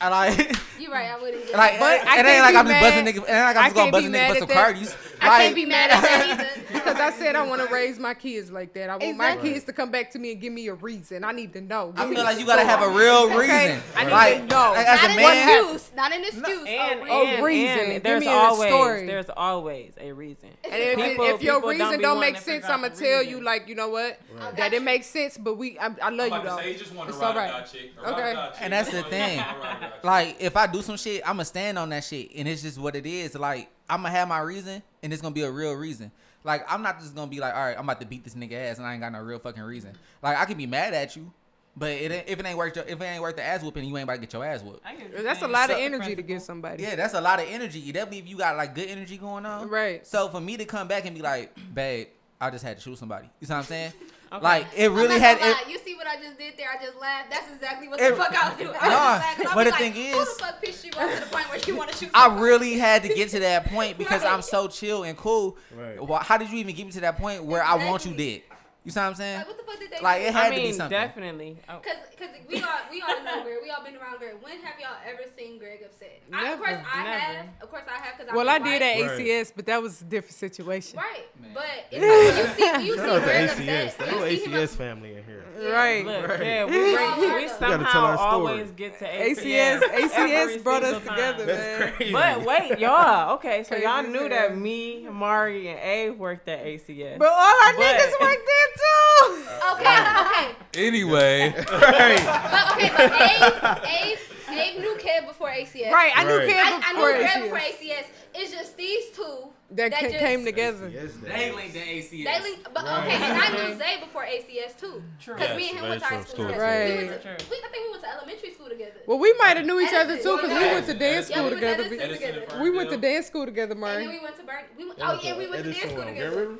And like,
You're right. I wouldn't. Get
like
But
it,
I
it ain't like I'm just buzzing
mad-
nigga. It ain't like
I
I'm just gonna
can't
buzz
be
nigga
mad at
some
that.
Cardis.
I
Like,
can't be mad at that either. (laughs)
Because I said I want to raise my kids like that. I want my kids to come back to me and give me a reason. I need to know.
I
Give me
feel like you gotta have a real
Okay,
reason.
I need
like,
to know.
like, as
not
a
an
man,
excuse. Not an excuse.
And,
a
Oh,
and,
reason.
and there's
me a
always
story.
there's always a reason.
And if,
People-
if your reason
don't
don't make sense, I'm gonna tell you like you know what
Right.
that it makes sense, but we I, I love you though.
say, he just want to
It's
ride
all
or
right.
die chick. A ride or
Okay.
And that's the (laughs) thing.
a ride or die chick.
like if I do some shit, I'ma stand on that shit, and it's just what it is. Like I'ma have my reason, and it's gonna be a real reason. Like I'm not just gonna be like, all right, I'm about to beat this nigga ass, and I ain't got no real fucking reason. Like I can be mad at you, but it if it ain't worth your, if it ain't worth the ass whooping, you ain't about to get your ass whooped.
That's a lot of energy to give somebody.
Yeah, that's a lot of energy. Definitely if you got like good energy going on.
Right.
So for me to come back and be like, (clears throat) babe, I just had to shoot somebody. You know what I'm saying?
Okay.
Like it really had it.
You see what I just did there? I just laughed. That's exactly what
It-
the fuck I was doing. I was
Nah,
just. I'll
but
be
the
like,
thing
who
is-
the fuck pissed you off to the point where you want to shoot?
I
somebody?
really had to get to that point (laughs) because I'm so chill and cool.
Right.
Why, how did you even get me to that point where I want you dead? You see what I'm saying?
Like, what the fuck did they
Like,
do?
it had
I
to be something.
definitely. Oh,
Cause, cause we all we all know Greg. We all been around Greg. When have y'all ever seen Greg upset? I, of
Never.
course I
Never.
have. Of course I have. Cause
Well,
I
I did
white.
at
Right.
ACS, but that was a different situation.
Right,
Man.
but it's (laughs) like when you see you
Shout
see
out to
Greg
ACS.
upset.
The
You
whole ACS family in here.
Right.
Look,
Right.
yeah, we, (laughs)
We
bring, we somehow always get to
ACS,
ACS.
ACS brought us together,
That's
man.
crazy.
But wait, y'all. Okay, so y'all knew that me, Mari, and A worked at ACS.
But all our
But-
niggas worked there too. (laughs)
Okay,
Anyway,
right. (laughs)
But okay, but Abe, Abe, Abe knew Kev before ACS.
Right, I knew
Right.
Kev
I, I knew Kev
ACS.
before ACS. It's just these two
that,
that
ca-
just-
came together.
Yes,
They linked the ACS.
They linked, but
Right.
okay, and I knew (laughs) Zay before ACS too.
True.
Because
Yes,
me and him
very
went to high
true.
school together.
Right.
We went to,
True.
we, I think we went to elementary school together.
Well, we might have knew each other too because we went to dance
Yeah,
school
we went to
together.
Edison
Edison and
together.
We went to dance school together,
And then we went to Burn. We went, oh yeah, we went to dance school together.
Grand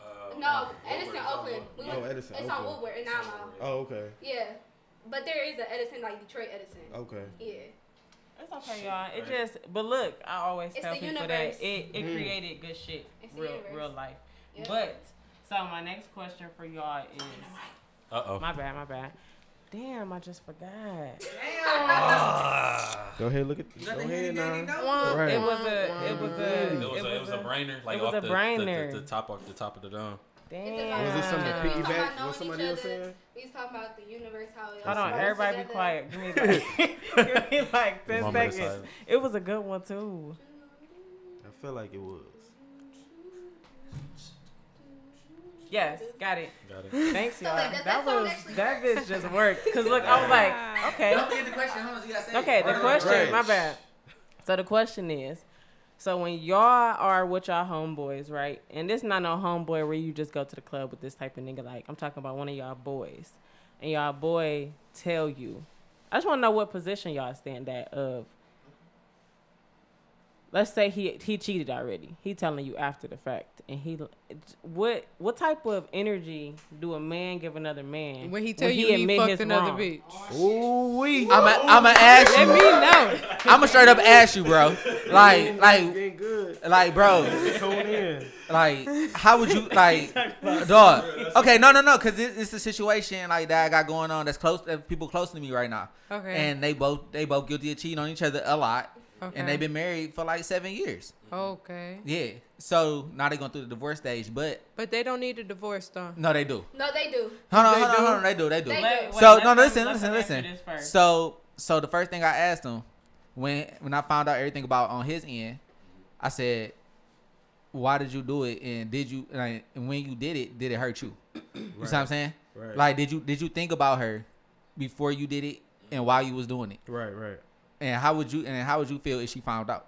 Uh,
No, Edison, Oakland. We
Oh, Edison,
It's on. Woodward and Nine Mile.
Oh, okay.
Yeah, but there is a Edison like Detroit Edison.
Okay.
Yeah.
It's okay, y'all. It just, but look, I always
It's
tell
the
people
universe.
that it, it
Mhm.
created good shit,
It's
real
universe.
real life.
Yeah.
But so my next question for y'all is,
Uh oh.
my bad, my bad. Damn, I just forgot.
Go ahead, look at. Go ahead now. Right.
It was a, it was a,
It was, a, it was a brainer, like
it was
off
a
the,
brainer.
The, the, the top of the top of the dome.
Damn.
Was it something
Yeah. We was
piggyback? What somebody else saying?
We was talking about the universe, how it
Hold on,
works
everybody be quiet. Give me (laughs) like, (laughs) give me like ten
Moment
seconds. It was a good one too.
I feel like it was.
Yes, got it.
Got it.
Thanks, y'all.
like, does
that
that
was that bitch just worked. Cause look, I was (laughs) like, okay,
Don't forget the question. Hold on, you gotta say
okay. The question,
Right.
my bad. So the question is, so when y'all are with y'all homeboys, right? And this not no homeboy where you just go to the club with this type of nigga. Like I'm talking about one of y'all boys, and y'all boy tell you. I just want to know what position y'all stand at of. Let's say he he cheated already. He telling you after the fact, and he what what type of energy do a man give another man
When he tell you he, fucked another
wrong?
bitch.
Ooh wee.
I'm a, I'm a ask you.
Let me know.
I'm a straight up ask you, bro. (laughs) Like, like,
good.
like, bro.
Tune in.
Like, how would you (laughs) like, (laughs) dog? Okay, no, no, no, because it, it's a situation like that I got going on that's close, that people close to me right now,
Okay.
and they both they both guilty of cheating on each other a lot,
okay.
and they've been married for like seven years.
Okay.
Yeah, so now they're going through the divorce stage, but
But they don't need a divorce though.
no, they do.
No, they do.
Hold on,
They
hold on,
do?
hold on, they do, they do.
They
Wait,
do.
So no,
them-
listen, listen, listen. So so the first thing I asked him when when I found out everything about on his end, I said, "Why did you do it? And did you like, and when you did it, did it hurt you? You see what I'm saying?
Right.
Like, did you did you think about her before you did it and while you was doing it?
Right, right.
And how would you and how would you feel if she found out?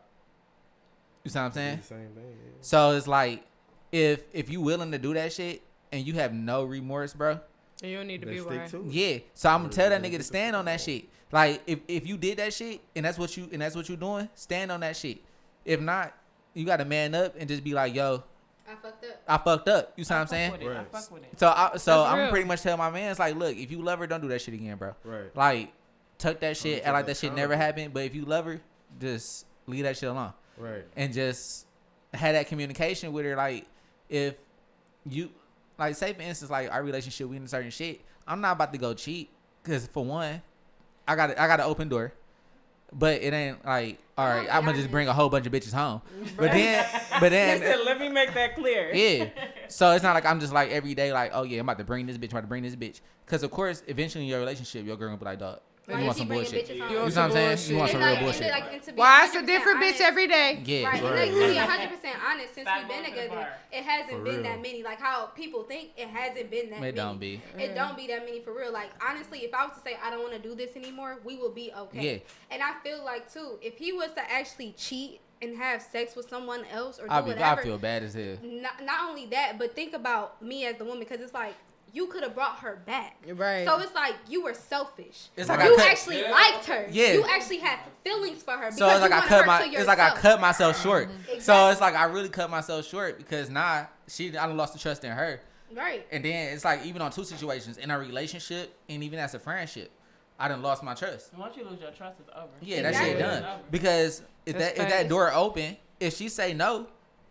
You see what I'm saying?
same thing. Yeah.
So it's like if if you willing to do that shit and you have no remorse, bro.
And you don't need to be
stick
right.
to it.
Yeah. So I'm gonna tell that nigga to stand on that shit. Like if, if you did that shit and that's what you and that's what you doing, stand on that shit. If not, you gotta man up and just be like, yo,
I fucked up.
I fucked up. You see what
I
I'm saying?
with it, I fuck with it.
So I so
That's
I'm
real.
pretty much tell my man, it's like, look, if you love her, don't do that shit again, bro.
Right.
Like, tuck that shit,
take
act like
that
that shit never happened. But if you love her, just leave that shit alone
Right.
and just have that communication with her. Like, if you like, say for instance, like our relationship, we in certain shit. I'm not about to go cheat because for one, I got I got an open door, but it ain't like all right. I'm gonna just bring a whole bunch of bitches home. But then, but then, (laughs)
Listen, let me make that clear.
yeah. (laughs) So it's not like I'm just like every day like, oh yeah, I'm about to bring this bitch, I'm about to bring this bitch. Cause of course, eventually in your relationship, your girl gonna be like, dog,
Why
you
you
want
keep
some
bringing
bullshit.
bitches
You know
You
what I'm saying?
bullshit.
You want some
And
real
like- and
bullshit.
like, and to be
Why it's a
100%
different bitch
honest-
every day?
Yeah.
Right, and
Right,
like to be
right.
100 percent honest, since
Stop
we've been
going to the
together,
bar.
it hasn't
For
been
real.
that many. Like how people think, it hasn't been that
It
many.
don't be.
It don't be that many for real. Like honestly, if I was to say I don't want to do this anymore, we will be okay.
Yeah.
And I feel like too, if he was to actually cheat and have sex with someone else or do
I be,
whatever,
I feel bad as hell.
not, not only that, but think about me as the woman because it's like you could have brought her back.
Right.
So it's like you were selfish.
It's like
you
I cut-
actually liked her.
Yeah.
You actually had feelings for her.
So
because
it's like
you
I cut my.
to
It's like I cut myself short. Mm-hmm. So
Exactly.
it's like I really cut myself short because now she I lost the trust in her.
Right.
And then it's like even on two situations in our relationship and even as a friendship, I done lost my trust.
Once you lose your trust, it's over.
Yeah, that shit done. Because if
That's
that if that door open, if she say no,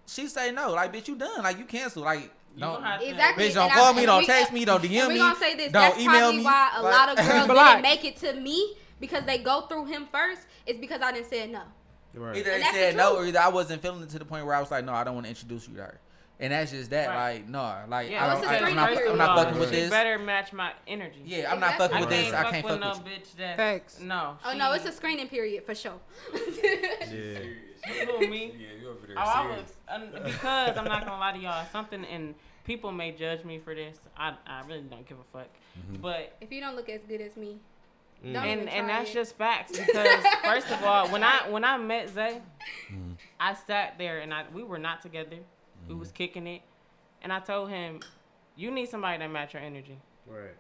she say no. Like bitch, you done. Like you cancel. Like
You
don't.
gonna have to-
Exactly.
Bitch, don't
And I-
call me, don't text me, don't DM me.
we gonna say this.
don't
That's
email
probably
me.
why a
Like-
lot of girls
Black. (laughs)
didn't make it to me because they go through him first. It's because I didn't say no.
Right.
Either
And
they
that's the
said no, or either I wasn't feeling it to the point where I was like, no, I don't want to introduce you to her. And that's just that.
Right.
Like, no, like
Yeah,
I don't, I, am not. I'm not
Right.
fucking with
You
this.
better match my energy.
Yeah, I'm not fucking
I
with this.
fuck
I can't
with
fuck
no
with you.
bitch that.
Facts.
No.
Oh no, it's a screening period for sure. (laughs)
Yeah.
Who, me?
Yeah, you over there
Oh, I was um, because I'm not gonna lie to y'all. Something in people may judge me for this. I I really don't give a fuck.
Mhm.
But
If you don't look as good as me,
Mm.
Don't even
and and that's
it.
just facts (laughs) because first of all, when I when I met Zay,
Mhm.
I sat there and I we were not together. We
Mm-hmm.
was kicking it, and I told him, "You need somebody that match your energy.
Right.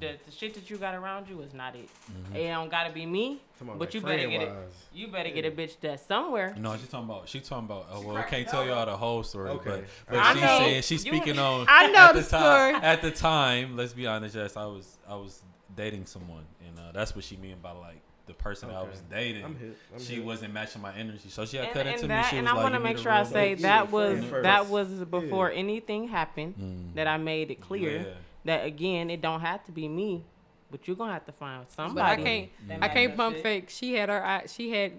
The, the shit that you got around you is not it.
Mm-hmm.
It don't gotta be me,
on,
but
like
you better get it. You better get a bitch that's somewhere.
No, she's talking about. She's talking about. Uh, well, I can't tell y'all the whole story,
Okay.
but but
I
she
know.
said she's
You-
speaking on.
I know
at
the
time,
story.
At the time, let's be honest. Yes, I was. I was dating someone, and uh, that's what she meant by like the person I was dating.
I'm hip. I'm
she
hip.
wasn't matching my energy, so she had
And,
cut
and
into me.
that,
She
and
was
I
like,
want to
"You
make sure
a
I
real
say that was
friend
that was before
Yeah.
anything happened.
Mm.
That I made it clear
Yeah.
That again, it don't have to be me, but you're gonna have to find
But I
somebody.
can't.
that
I can't pump
shit.
fake. She had her. eye- She had.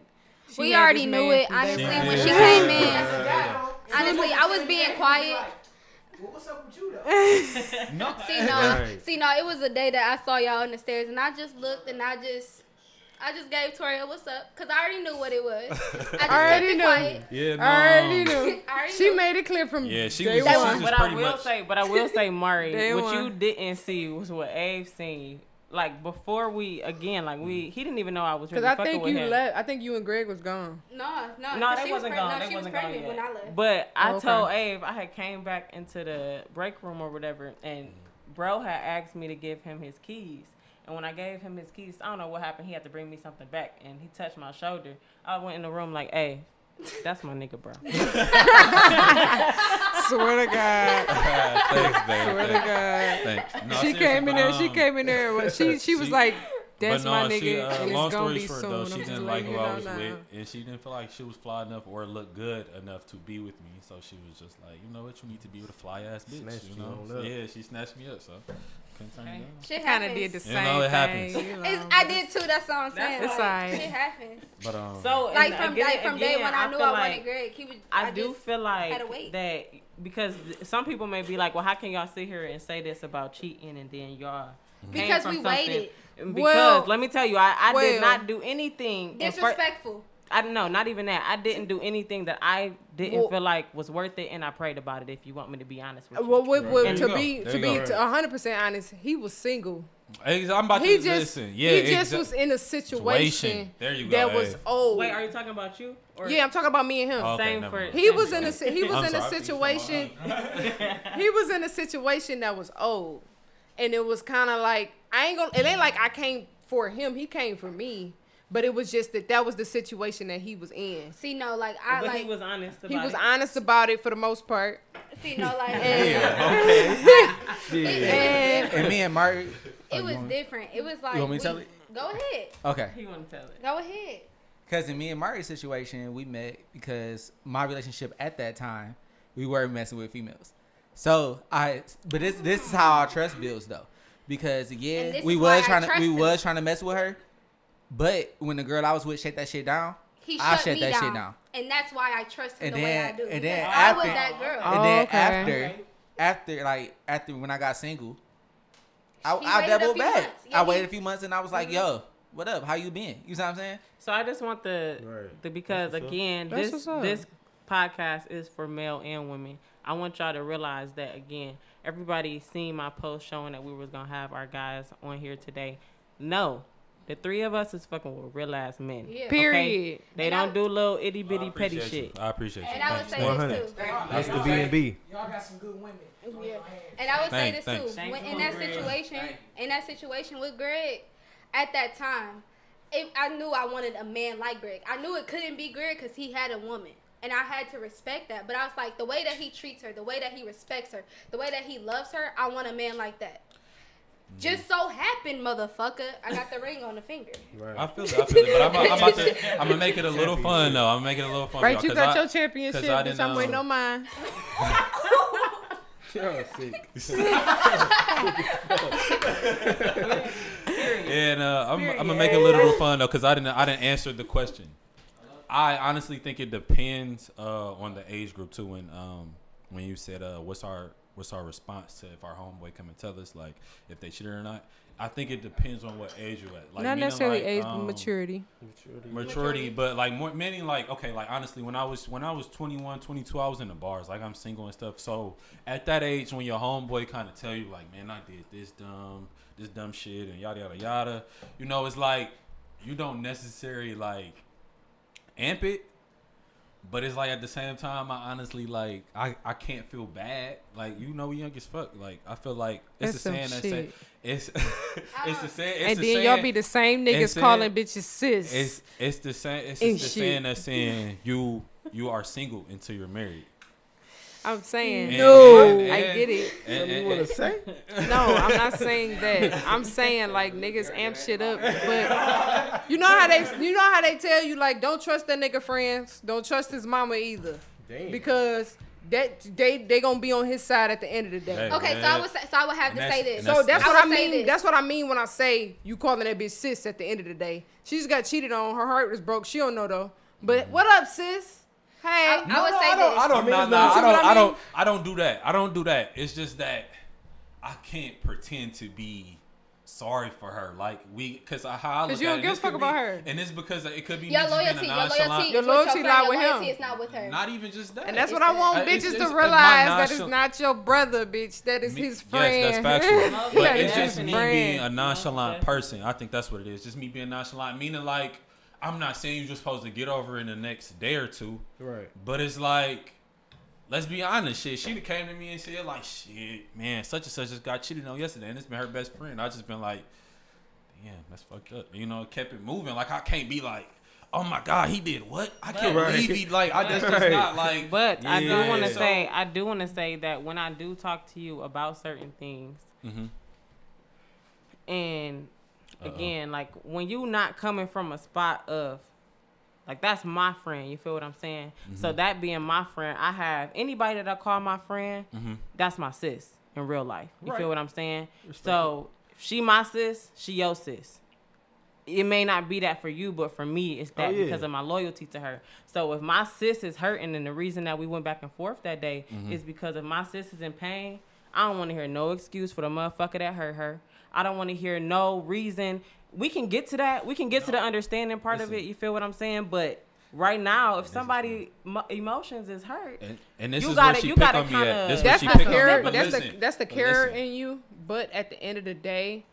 she
we
had
already knew it. Honestly,
one.
when she came in,
Yeah.
honestly, I was being quiet.
Well, what's up with you though? (laughs)
No.
See, no,
Right.
see, no, it was a day that I saw y'all on the stairs, and I just looked and I just, I just gave Tori a what's up, cause I already knew what it was. (laughs) I just kept
already
it
knew.
quiet.
Yeah, no.
I already knew. (laughs)
I already
She
knew.
made it clear from me.
Yeah, she
day
was-
she
one.
was
But I will
much-
say, but I will say, Mari, (laughs) what
one.
you didn't see was what Abe seen. Like before we again, like we, he didn't even know I was
Because
really
I
fucking
think
with
you
him.
left. I think you and Greg was gone.
No, no,
No,
'cause
they
she was
wasn't
preg-
gone.
No,
They
she
wasn't
was
gone
pregnant
yet.
when I left.
But I
Oh, Okay.
told Abe I had came back into the break room or whatever, and bro had asked me to give him his keys. And when I gave him his keys, I don't know what happened. He had to bring me something back, and he touched my shoulder. I went in the room like, "Hey, that's my nigga, bro." (laughs)
Swear to God. (laughs)
Thanks, babe.
Swear to God.
Thanks. No,
she came in
but,
there. She
um,
came in there. Well, she she was
she-
like, "That's
but
my
no,
nigga,
she, uh,
and
long
it's gonna
story
be
short,
soon."
though,
I'm
she didn't like
letting
who I was
now.
with, and she didn't feel like she was fly enough or looked good enough to be with me. So she was just like, you know what, you need to be with a fly ass bitch.
Snatched
you
you
know,
on up.
yeah, she snatched me up. So couldn't turn
Okay.
me down.
Shit
Kind of did the same.
You
same
know, it
thing.
happens.
you know.
It's, I did too. That's all I'm
That's
saying.
It's
like,
alright.
Shit happens.
But um,
So
Like from
again-
like from day
again,
when I, knew
feel
I
like-
wanted Greg, he was.
I, do
just
feel like
had to wait.
that because some people may be like, well, how can y'all sit here and say this about cheating and then y'all came
Because
from
we waited.
Because
Well-
let me tell you, I, I
well-
did not do anything. in fir-
Disrespectful.
I don't know, not even that. I didn't do anything that I didn't
Well-
feel like was worth it, and I prayed about it. If you want me to be honest with you,
Well, with, with,
There you
to be
There
to be
go.
to 100 percent honest, he was single.
I'm about
He
to
just
listen. Yeah,
he just
exa-
was in a situation
Situation. There you go,
that was
hey.
old.
wait, are you talking about you? Or
yeah, I'm talking about me and him.
Oh, okay,
same
never
for.
He was in a he was
I'm
in a
sorry, I
situation. (laughs) (laughs) he was in a situation that was old, and it was kind of like I ain't gonna. It ain't like I came for him. He came for me, but it was just that that was the situation that he was in.
See, no, like I
But
like.
he was honest about
He was
it.
honest about it for the most part,
see, no, like.
Yeah.
and (laughs)
And me and Marty.
It was different. It was like.
you want me to
we-
tell it?
Go ahead.
Okay.
He wouldn't tell it.
Go ahead.
Because in me and Marty's situation, we met because my relationship at that time, we were messing with females. So I, but this this is how our trust builds though, because yeah, we was trying to we
him.
was trying to mess with her, but when the girl I was with shut that shit down,
He
I
shut
shut that
down.
shit down.
And that's why I trust him
And
the way I do.
and then
because I was that girl.
Oh,
and then
okay.
after after like after when I got single, I,
He
I doubled back.
Yeah,
I
he-
waited a few months and I was like, mm-hmm. yo, what up? How you been? You see what I'm saying?
So I just want the
Right.
the because
That's up.
again
That's
this this podcast is for male and women. I want y'all to realize that again. Everybody seen my post showing that we was gonna have our guys on here today. No, the three of us is fucking with real ass men.
Yeah.
period.
They
And
don't do little itty
I
bitty petty
you.
shit.
I appreciate you.
And I would say
100.
this too.
That's the B and B.
Y'all got some good women.
Yeah. And I would say this
thanks.
too.
Thanks
When, in that
Greg.
situation, in that situation with Greg, at that time, it, I knew I wanted a man like Greg. I knew it couldn't be Greg because he had a woman. And I had to respect that. But I was like, the way that he treats her, the way that he respects her, the way that he loves her, I want a man like that. Just so happened, motherfucker, I got the ring on the finger.
Right.
I feel it. I feel it. But I'm, I'm about to. (laughs) I'm gonna make it a little fun though. I'm making it a little fun.
Right, you
y'all,
got
'cause
your
I-
championship,
'cause I
bitch.
didn't,
I'm waiting
um,
on mine. (laughs)
Y'all sick. (laughs)
And uh, I'm, I'm gonna make it a little fun though, cause I didn't I didn't answer the question. I honestly think it depends uh, on the age group too. When um, when you said uh, what's our what's our response to if our homeboy come and tell us like if they cheated or not. I think it depends on what age you're at. Like
Not necessarily
like,
age, but
um,
maturity.
maturity but like more meaning like okay like honestly when i was when i was 21 22 i was in the bars like i'm single and stuff so at that age when your homeboy kind of tell you like man i did this dumb this dumb shit and yada yada yada you know it's like you don't necessarily like amp it but it's like at the same time i honestly like i i can't feel bad like you know we young as fuck like i feel like it's
That's
the saying that say it's (laughs) it's the saying it's
and
the
then y'all be the same niggas
saying-
calling bitches sis.
it's it's the same. It's the
shit.
saying that saying you you are single until you're married.
I'm saying
And-
no.
and-
I
and-
get it.
and-
Something you want to say?
No, I'm not saying that. I'm saying like niggas amp shit up, but you know how they you know how they tell you like don't trust that nigga friends, don't trust his mama either,
Damn.
because that they they gonna be on his side at the end of the day.
Okay, so. I would say, so I would have
And
to say this.
So
that's-
that's
I
what I mean.
this.
That's what I mean when I say you calling that bitch sis at the end of the day. She just got cheated on. Her heart was broke. She don't know though. But mm-hmm. what up, sis? Hey.
I, I would
no,
say
I don't-
this.
I don't mean
Nah,
it's
nah, I don't.
what I
I don't. I don't do that. I don't do that. It's just that I can't pretend to be sorry for her. Like we, cause I, how I look
'Cause you don't give a fuck about
be-
her.
and it's because it could be
Your
just being a
loyalty, your loyalty,
Your
is
loyalty
your
lie
friend.
with him.
loyalty is not with her.
Not even just that.
And that's what
It's
I want
Uh, it's-
bitches
it's-
to realize that it's not your brother, bitch. That is
Me-
his friend.
Yes, that's factual. (laughs) But
Yeah,
it's
it's
just me
friend.
being a nonchalant
Most
person. I think that's what it is. Just me being nonchalant, meaning like I'm not saying you're just supposed to get over in the next day or two,
Right.
but it's like. Let's be honest, shit. She came to me and said like, "Shit, man, such and such just got cheated on yesterday, and it's been her best friend." I just been like, "Damn, that's fucked up." You know, kept it moving. Like I can't be like, "Oh my god, he did what?" I can't
Right.
believe he like. I just, just not like.
But I do want to
So-
say, I do want to say that when I do talk to you about certain things,
Mhm.
and
Uh-oh.
again, like when you not coming from a spot of, like that's my friend. You feel what I'm saying? So
Mm-hmm.
that being my friend, I have anybody that I call my friend.
Mhm.
That's my sis in real life. You
Right.
feel what I'm saying? so if she my sis, she your sis. It may not be that for you, but for me, it's that
Oh, yeah.
because of my loyalty to her. So if my sis is hurting, and the reason that we went back and forth that day
Mm-hmm.
is because if my sis is in pain, I don't want to hear no excuse for the motherfucker that hurt her. I don't want to hear no reason. We can get to that. We can get to the understanding part of it. You feel what I'm saying? But right now, if somebody mo- emotions is hurt,
And, and this
You
is
gotta-
where she
you
pick
gotta
on me
kinda-
at. This
That's
where
the
she
care.
me. But
That's the that's the care in you. But at the end of the day,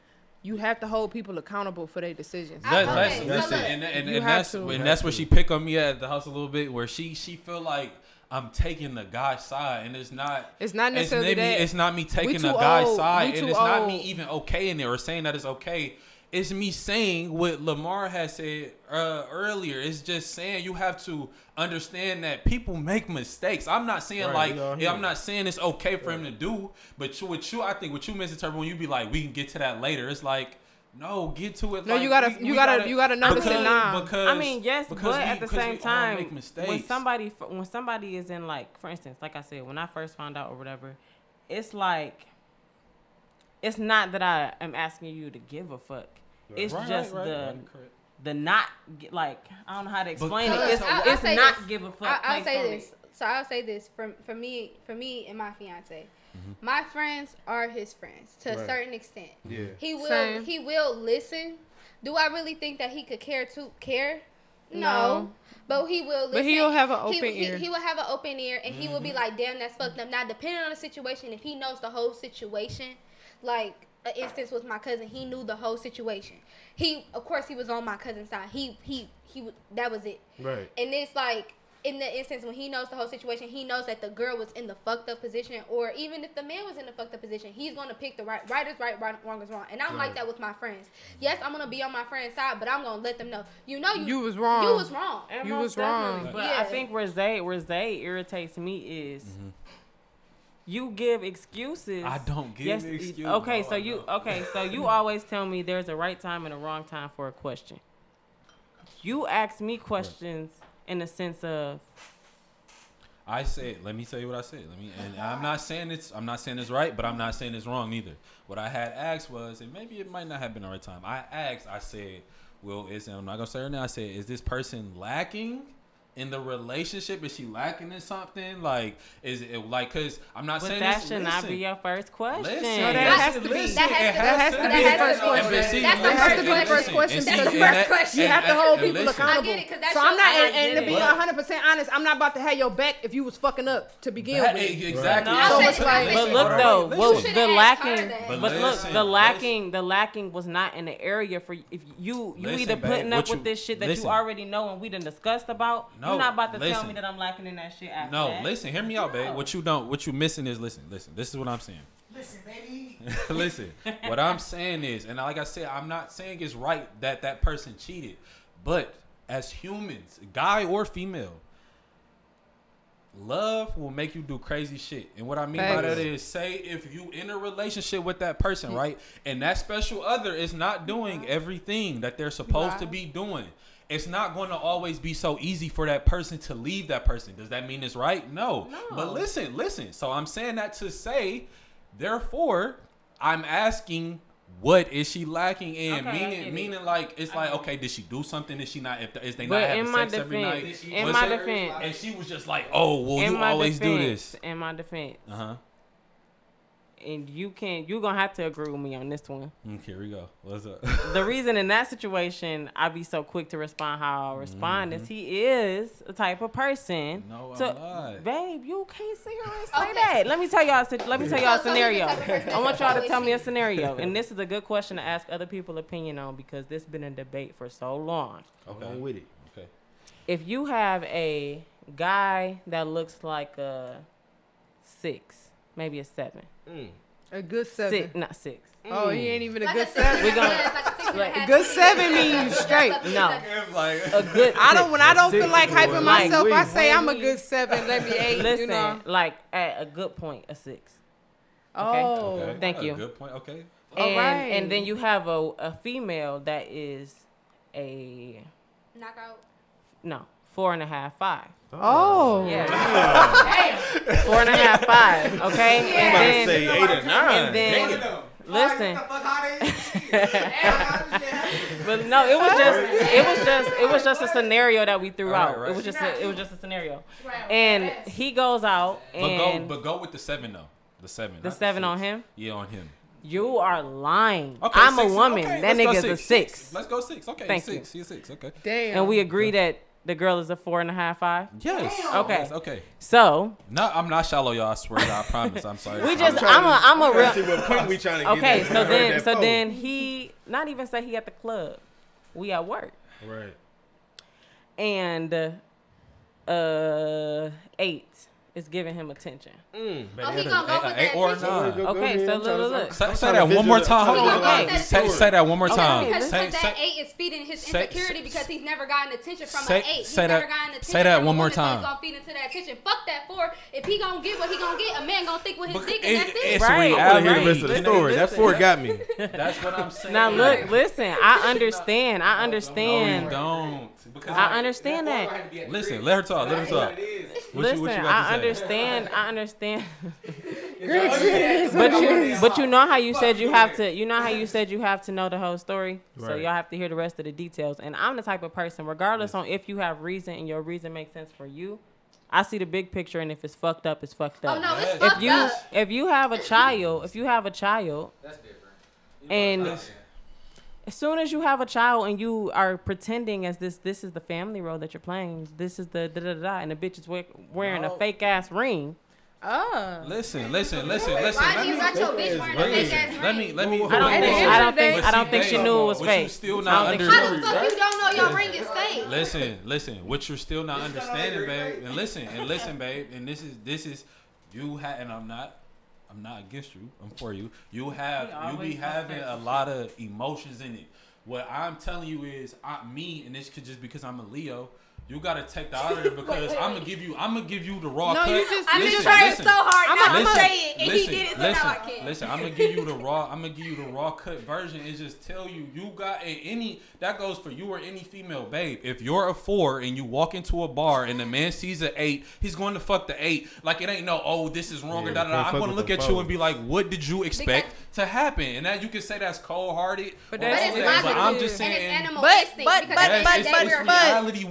you have to hold people accountable for their decisions.
That,
Okay,
that's, that's it. And, and,
You
and that's
to.
and that's where she pick on me at the house a little bit, where she she feel like I'm taking the guy's side, and it's not.
It's not
It's,
necessarily
maybe,
that.
it's not me taking the guy's
old.
side, and
too
it's not me even okaying it or saying that it's okay. It's me saying what Lamar has said uh, earlier. It's just saying you have to understand that people make mistakes. I'm not saying
Right,
like yeah. I'm not saying it's okay for him to do, but you, what you I think what you misinterpret when you be like we can get to that later. It's like no, get to it.
No,
like,
you gotta-
we-
you
we
gotta- you gotta notice
it
because,
now.
Because
I mean, yes,
because
but
we-
at the same time,
make mistakes.
when somebody when somebody is in like, for instance, like I said, when I first found out or whatever, it's like, it's not that I am asking you to give a fuck. It's
Right,
just
right, right,
the
right, correct.
the not like I don't know how to explain
Because-
it. It's,
I'll- I'll
it's not
this.
give a fuck.
I, I'll say this.
it.
So I'll say this for for me for me and my fiance.
Mm-hmm.
My friends are his friends to a certain extent.
Yeah.
He will
Same.
he will listen. Do I really think that he could care to care? No.
No.
But he will listen.
But he'll have an open
he,
ear.
He, will have an open ear and he will
Mm-hmm.
be like, damn, that's fucked up. Now depending on the situation, if he knows the whole situation, like an instance with my cousin, he knew the whole situation. He of course he was on my cousin's side. He he he would that was it.
Right.
And it's like in the instance when he knows the whole situation, he knows that the girl was in the fucked up position, or even if the man was in the fucked up position, he's gonna pick the right right is right, right wrong is wrong. And I'm like that with my friends. Yes, I'm gonna be on my friend's side, but I'm gonna let them know. You know you
You was wrong.
You was wrong.
And
You
most
was wrong.
But
Yeah.
I think where Zay where Zay irritates me is
Mm-hmm.
you give excuses.
I don't give
Yes,
excuses.
Okay,
No,
so you okay, so you (laughs) always tell me there's a right time and a wrong time for a question. You ask me questions in the sense of
I said, let me tell you what I said. Let me, and I'm not saying it's, I'm not saying it's right, but I'm not saying it's wrong either. What I had asked was, and maybe it might not have been the right time. I asked, I said, well, is I'm not gonna say her now. I said, is this person lacking, in the relationship? Is she lacking in something? Like, is it like? Cause I'm not
But
saying
that
this.
should not be your first question.
Listen,
No, that
listen,
has to be-
listen,
that has
that has to be the first
And
question.
That's the first question.
listen,
question
and see,
That's the first question.
You have to hold people accountable.
get it, 'cause that
so I'm not,
I
and, and to be 100 percent honest, I'm not about to have your back if you was fucking up to begin
That-
with.
Eh, exactly.
No.
So it's like-
But look though, well, the lacking, but,
But
look, the lacking, the lacking was not in the area for if you you either putting up with this shit that you already know and we done discussed about.
No,
you're not about to tell me that I'm lacking in that shit after
No,
that.
listen, hear me out, babe. What you don't, what you missing is listen, listen. This is what I'm saying.
Listen, baby. (laughs)
listen, what I'm saying is, and like I said, I'm not saying it's right that that person cheated, but as humans, guy or female, love will make you do crazy shit. And what I mean by that is, say if you in a relationship with that person, mm. right, and that special other is not doing everything that they're supposed to be doing. It's not going to always be so easy for that person to leave that person. Does that mean it's right? No.
No.
But listen, listen. So I'm saying that to say, therefore, I'm asking, what is she lacking in?
Okay, get
meaning,
it.
meaning like it's
I
like, okay, did she do something? Is she not? If is they not having sex every night?
defense, in my defense,
and she was just like, oh, well,
in
you always do this.
in my defense,
Uh huh.
And you can you're gonna have to agree with me on this one.
Mm, Here we go. What's up? (laughs)
the reason in that situation I be so quick to respond how I respond
Mm-hmm.
is he is a type of person.
No, I'm
to,
not.
babe, you can't sit here and say
Okay.
that. Let me tell y'all. Let me tell y'all a
So- so he's the
scenario.
type of person
I want y'all to tell me a scenario, (laughs) and this is a good question to ask other people opinion on because this been a debate for so long.
Okay.
I'm with it.
Okay.
If you have a guy that looks like a six, maybe a seven,
Mm.
A good seven.
six, not six.
Oh, he ain't even a
Like
good
a
seven.
We
a
gonna-
like a six a
good seven means you straight.
No, a good.
I don't. When I don't
Six
feel like
boy.
hyping
Like,
myself, I
we-
say I'm a good seven. Let me eight.
Listen,
you know.
like at a good point, a six.
Oh.
okay.
Thank you.
Good point. Okay.
And
right.
and then you have a, a female that is a
Knockout.
no four and a half five
Oh.
yeah four and a half five okay
I'm
and
about to
then
say eight or nine.
and then-
One
listen.
All right, what the fuck, how they shit? (laughs)
but no it was just it was just it was just a scenario that we threw
Right,
out
right.
it was just a, it was just a scenario and he goes out
But go,
and
but go with the seven though. The seven.
the
not
seven on him
Yeah, on him.
you are lying
Okay,
i'm
six-
a woman
okay,
that
let's go
nigga's a six,
Let's go six. Okay,
Thank
six. He's six. Okay.
Damn.
and we agree that the girl is a four and a half five
Yes.
Okay.
Yes, okay.
so
No, I'm not shallow, y'all. I swear to God. I promise. I'm sorry.
we
I'm
just
trying
i'm a i'm a
Trying see
real
what point we trying to get
Okay,
at.
so (laughs) then so
before.
then he not even say he at the club. We at work.
Right.
And uh, uh eight is giving him attention.
Mm.
Oh, he gonna go with that
or nine.
Go- go
Okay, so look, look, look.
Say, say that one more time. Hold on.
gonna
hold
go
on.
with
Say,
that
say that one more
Okay,
time.
because
Say,
that eight is feeding his
say-
insecurity because he's never gotten attention from
say-
an eight. He's
say
never
that-
gotten attention
say that one more time.
he's gonna feed into that attention. Fuck that four. If he gonna get what he gonna get, a man gonna think with his
Because
dick and that's it.
it's
Right.
reality.
I want to hear the rest of the story. That four got me.
That's what I'm saying.
Now look, listen. I understand. I
No, you
understand.
don't. Because
I understand that.
Listen, let her talk. Let her talk. What you,
Listen,
what you
I
got to say?
understand. I understand.
Greg said it is
But you, but you know how you said you have to. You know how you said you have to know the whole story. So y'all have to hear the rest of the details. And I'm the type of person, regardless on if you have reason and your reason makes sense for you. I see the big picture, and if it's fucked up, it's fucked oh, up.
Oh no, it's
Yes.
if
fucked
you
up.
if you have a child, if you have a child,
That's different.
and as soon as you have a child and you are pretending as this this is the family role that you're playing, this is the da da da, da and the bitch is we- wearing
No.
a fake ass ring.
Oh.
Listen, listen, listen, listen.
Why
Let
you
me,
got your bitch wearing a
let
fake
me,
ass
let me, let me.
Whoa, whoa,
I don't think I don't think I don't think she knew it was
what
fake.
You still not
don't
under.
How the fuck you don't know your ring is fake?
Listen, listen. What you're still not understanding, babe, and listen, and listen, babe, and this is this is you have, and I'm not. I'm not against you. I'm for you. You have you be having a lot of emotions in it. What I'm telling you is, I, me, and this could just because I'm a Leo. You gotta take the out of (laughs) it because I'm gonna give you. I'm gonna give you the raw
No,
cut.
you just-
I'm
you
just
Listen,
trying
listen.
so hard
I'm
not to
I'm
say it, and
listen,
he did it, so
listen,
now I can't.
Listen, I'm gonna give you the raw. I'm gonna give you the raw cut version. and just tell you, you got and any that goes for you or any female babe. If you're a four and you walk into a bar and the man sees an eight, he's going to fuck the eight. Like it ain't no, oh, this is wrong or
Yeah,
da da. da. I'm gonna look
the
at you and be like, what did you expect to happen, and that you can say that's cold hearted.
But, that's but,
it's
but
I'm just saying,
and it's.
But but but but, but, but
you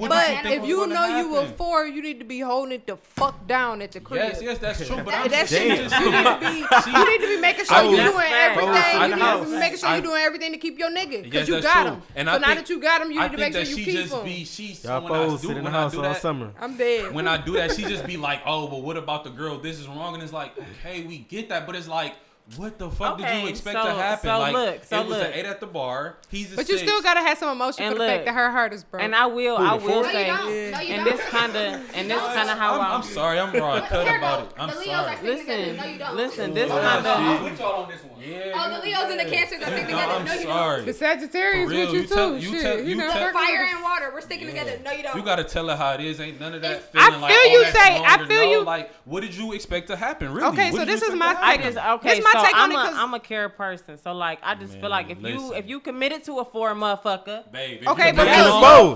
if you know you
were
four, you need to be holding it the fuck down at the crib.
Yes, yes, that's true. But
that,
I'm
shit, you need to be (laughs) you need to be making sure
you're
doing everything. You need to be making sure you're doing everything to keep your nigga because you got him.
And
so now that you got him, you need to make sure you keep him.
She's
y'all sit in the house all summer.
I'm dead.
When I do that, she just be like, "Oh, but what about the girl? This is wrong." And it's like, okay, we get that, but it's like what the fuck
okay, did
you expect
so,
to happen?
So
like,
look, so
it was an eight at the bar. He's a
but
six.
you still gotta have some emotion
and
for look, the fact that her heart is broken.
And I will,
Ooh,
I will say,
no, no,
and this kind of, and this kind of how
I'm,
I'm,
I'm sorry, I'm wrong. Cut about it. I'm sorry.
Listen, listen, this kind of.
Yeah.
Oh, the Leos and the Cancers are sticking
no,
together.
I'm
no, you
don't.
The Sagittarius
real,
with you,
you
too.
Tell, you
Shit,
tell,
you,
you
know,
tell,
fire and water. We're sticking
yeah.
together. No, you don't.
You gotta tell her how it is. Ain't none of that feeling I
feel
like,
you say. I feel
no,
you.
Like, what did you expect to happen? Really?
Okay,
what
so this is my.
I okay.
This my
so
take
I'm on
it.
I'm a care person, so like I just Man, feel like if
listen.
you if you committed to a four motherfucker.
Okay, but
to the
foe.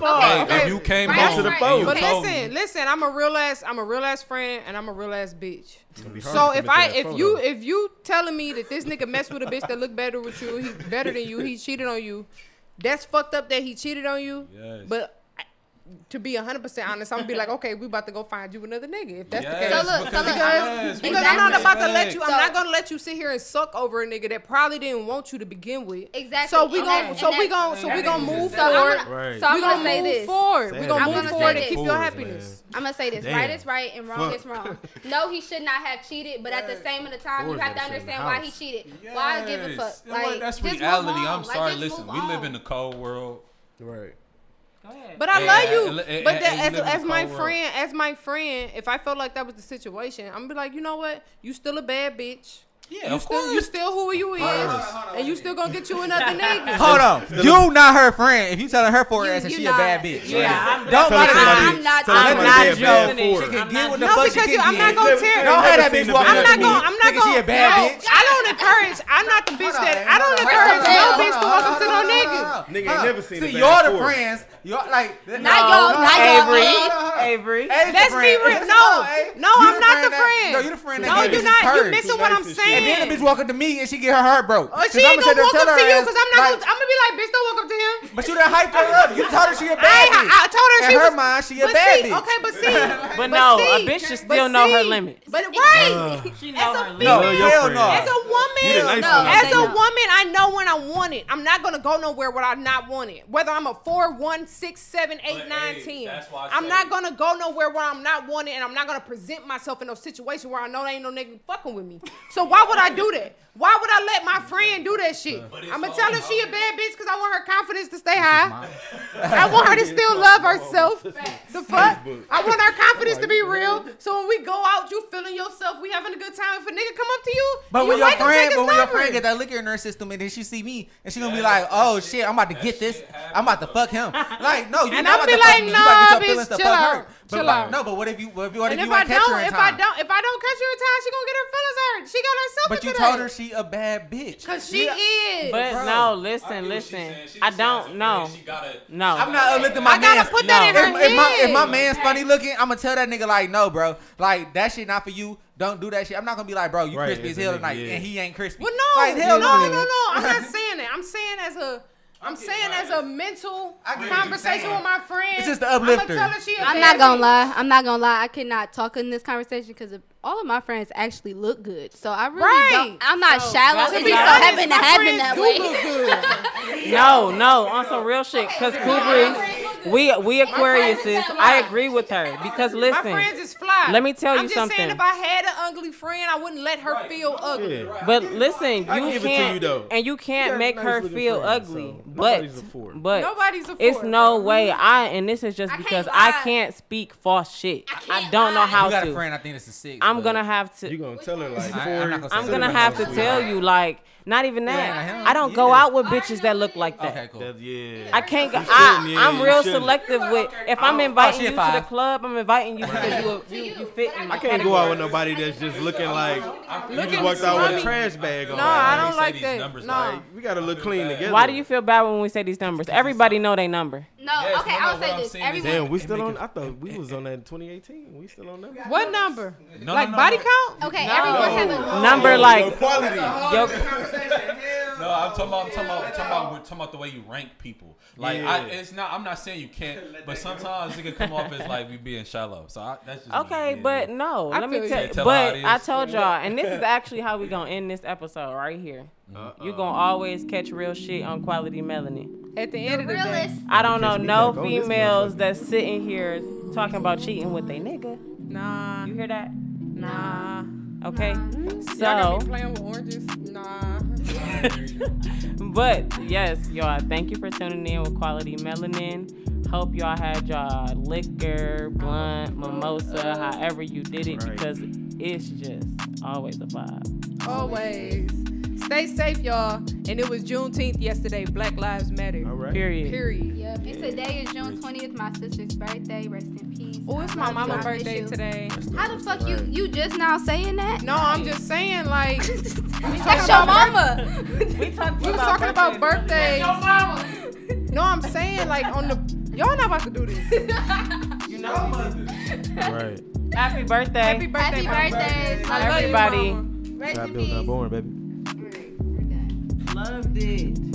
If you came back
to the
foe,
but listen, listen. I'm a real ass. I'm a real ass friend, and I'm a real ass bitch. So if I if
photo.
you if you telling me that this nigga messed with a bitch that looked better with you, he better than you, he cheated on you. That's fucked up that he cheated on you.
Yes.
But to be 100% honest, I'm gonna be like, okay, we about to go find you another nigga if that's
yes, the
case.
So look,
because,
so
look,
because exactly. I'm not about to let you, I'm not gonna let you sit here and suck over a nigga that probably didn't want you to begin with.
Exactly.
So we
going
so we gonna, so we gonna move forward.
Right.
So
we
gonna
move
this.
forward. We gonna move forward and keep your happiness.
I'm gonna say this:
Damn.
right is right and wrong
Fuck.
is wrong. No, he should not have cheated, but at the same of the time, you have to understand why he cheated. Why give a fuck? Like,
that's reality. I'm sorry. Listen, we live in the cold world.
Right.
But I love you.
And,
but that,
and
as, as my
friend, world.
as my friend, if I felt like that was the situation, I'm gonna be like, you know what? You still a bad bitch.
Yeah,
you
of
still,
course.
You still who you is, hold on, hold on, and you still gonna get you another (laughs) nigga.
Hold on, you not her friend. If you telling her for ass and she
not,
a bad bitch,
yeah, yeah. I'm,
don't lie.
I'm not. I'm
not joking.
She can get what the
no, because you, I'm not gonna tear.
Don't have that bitch walking.
I'm not. I'm not
gonna. She a bad bitch.
I don't encourage. I'm not the bitch that. I don't encourage no bitch to walk up to no nigga.
Nigga ain't never seen.
See, y'all the friends. Y'all like
not y'all. Not.
Avery. Avery.
Let's be real. No, no, I'm not the friend.
No, you're the friend.
No,
you're
not.
You're
missing what I'm
saying
and then the bitch walk up to me and she get her heart broke.
Oh, she ain't gonna,
gonna
walk up to you because I'm not.
Like,
gonna, I'm gonna be like, bitch, don't walk up to him.
But you done hyped her up. You told her she a
baby.
I.
I, I told her
in
she
her
was,
mind she a baby.
see. Okay, but see, (laughs)
but, but no,
see, a
bitch should still know
see, her
limits.
But right,
uh,
she know as
a
her
limits. No,
hell no.
As a woman, as a woman, I know when I want it. I'm not gonna go nowhere when I not want it. Whether I'm a four, one, six, seven, eight, nine, ten. I'm not gonna go nowhere where I'm not wanted, and I'm not gonna present myself in a situation where I know there ain't no nigga fucking with me. So why would I do that? Why would I let my friend do that shit? I'm gonna tell her she a bad bitch because I want her confidence to stay high. I want her to (laughs) still love herself. The fuck? I want her confidence to be real. So when we go out, you feeling yourself. We having a good time. If a nigga come up to you,
but
you
when
like your
friend, but when your friend get that liquor in her system, and then she see me, and she gonna be like, "Oh shit, I'm about to get this. I'm about to fuck him." (laughs) Like, no, you
and
not
I'm
about
be
to
like,
fuck
bitch, chill out.
fuck
her.
No, but what if you? What if you? What if,
and
if you
I
don't, catch her in
if
time?
I don't, if I don't catch her herself.
But you told her she a bad bitch.
Cause she yeah. is.
But
Bro,
no, listen, listen. I don't know. No,
I'm not uplifting my.
I gotta put that
no.
in her
if, head. If my, if my man's funny looking, I'm gonna tell that nigga like, no, bro, like that shit not for you. Don't do that shit. I'm not gonna be like, bro, you
right,
crispy as hell tonight,
yeah.
and he ain't crispy.
Well, no,
like,
no,
no,
no, no. I'm not (laughs) saying that. I'm saying as a. I'm,
I'm
saying as a mental conversation with my friend.
It's just the uplifter.
I'm,
I'm
not gonna lie. I'm not gonna lie. I cannot talk in this conversation because all of my friends actually look good. So I really
right.
don't. I'm not
so,
shallow. It just so happened to happen that way. (laughs)
no, no, on some real shit. Cause Kubri, we we Aquariuses. I agree with her because listen, my
friends is fly.
Let me tell you I'm
just
something.
Saying if I had an ugly friend, I wouldn't let her right. feel ugly.
Yeah.
But listen, you can't,
you
and you can't
You're
make
nice
her feel
friend,
ugly.
So
but
nobody's
but
nobody's
It's no way. Mm-hmm. I and this is just because I can't speak false shit.
I,
don't know how to.
You got a friend. I think it's a six.
I'm gonna uh, have to.
You gonna tell her like.
I, am gonna
have to tell you like not even that.
him,
I don't go out with bitches that look like that.
Okay, cool.
That, yeah.
I can't go. I, I'm real selective with. If I'm
Oh,
inviting you to the club, I'm inviting you because you you, you fit in my
I can't go out with nobody that's just looking like you just walked out with a trash bag on.
No, I
They
don't
say
like
these
that.
numbers
No.
like-
Like, we gotta look clean together.
Why do you feel bad when we say these numbers? Everybody know they number.
No, No,
Yes,
okay,
no, no,
I'll say this.
saying
Everyone,
Damn, we still on.
it-
I thought we was on that in 2018. We still on that.
What number?
No,
like
no, no,
body
no.
count?
okay,
No.
everyone have a
Number like
quality.
Yo,
No, I'm talking about, I'm talking about, I'm talking about, we're talking about the way you rank people. Like, I, it's not. I'm not saying you can't, (laughs) but sometimes it can come off as like we being shallow. So I, that's just
Okay,
me.
but no,
I
let me tell
you.
you.
Tell
But I told y'all, and this is (laughs) actually how we gonna end this episode right here. Mm-hmm. You're gonna always catch real shit on quality melanin.
At the end of the day.
I don't know no
back
females that's sitting here talking about cheating with they nigga.
Nah.
You hear that?
Nah.
Okay.
Y'all
So,
got me playing with oranges? Nah. (laughs)
but yes, y'all, thank you for tuning in with Quality Melanin. Hope y'all had y'all liquor, blunt, mimosa, however you did it,
Right.
because it's just always a vibe.
Always. Stay safe, y'all. And it was Juneteenth yesterday. Black Lives Matter.
All right.
Period.
Period.
Yep. And today is June 20th, my sister's birthday. Rest in peace.
Oh, it's my mama's birthday
you.
today.
How the fuck you you just now saying that?
No, I'm just saying, like, (laughs)
That's your mama.
We talked
we was talking about birthdays. No, I'm saying, like, on the. Y'all not about to do this. (laughs)
You know,
Right.
happy birthday.
Happy birthday,
Happy
mama.
birthday.
I love you,
Everybody.
mama.
Rest
Stop
in
building
peace.
that born, baby.
Alright, we're done.
Loved it.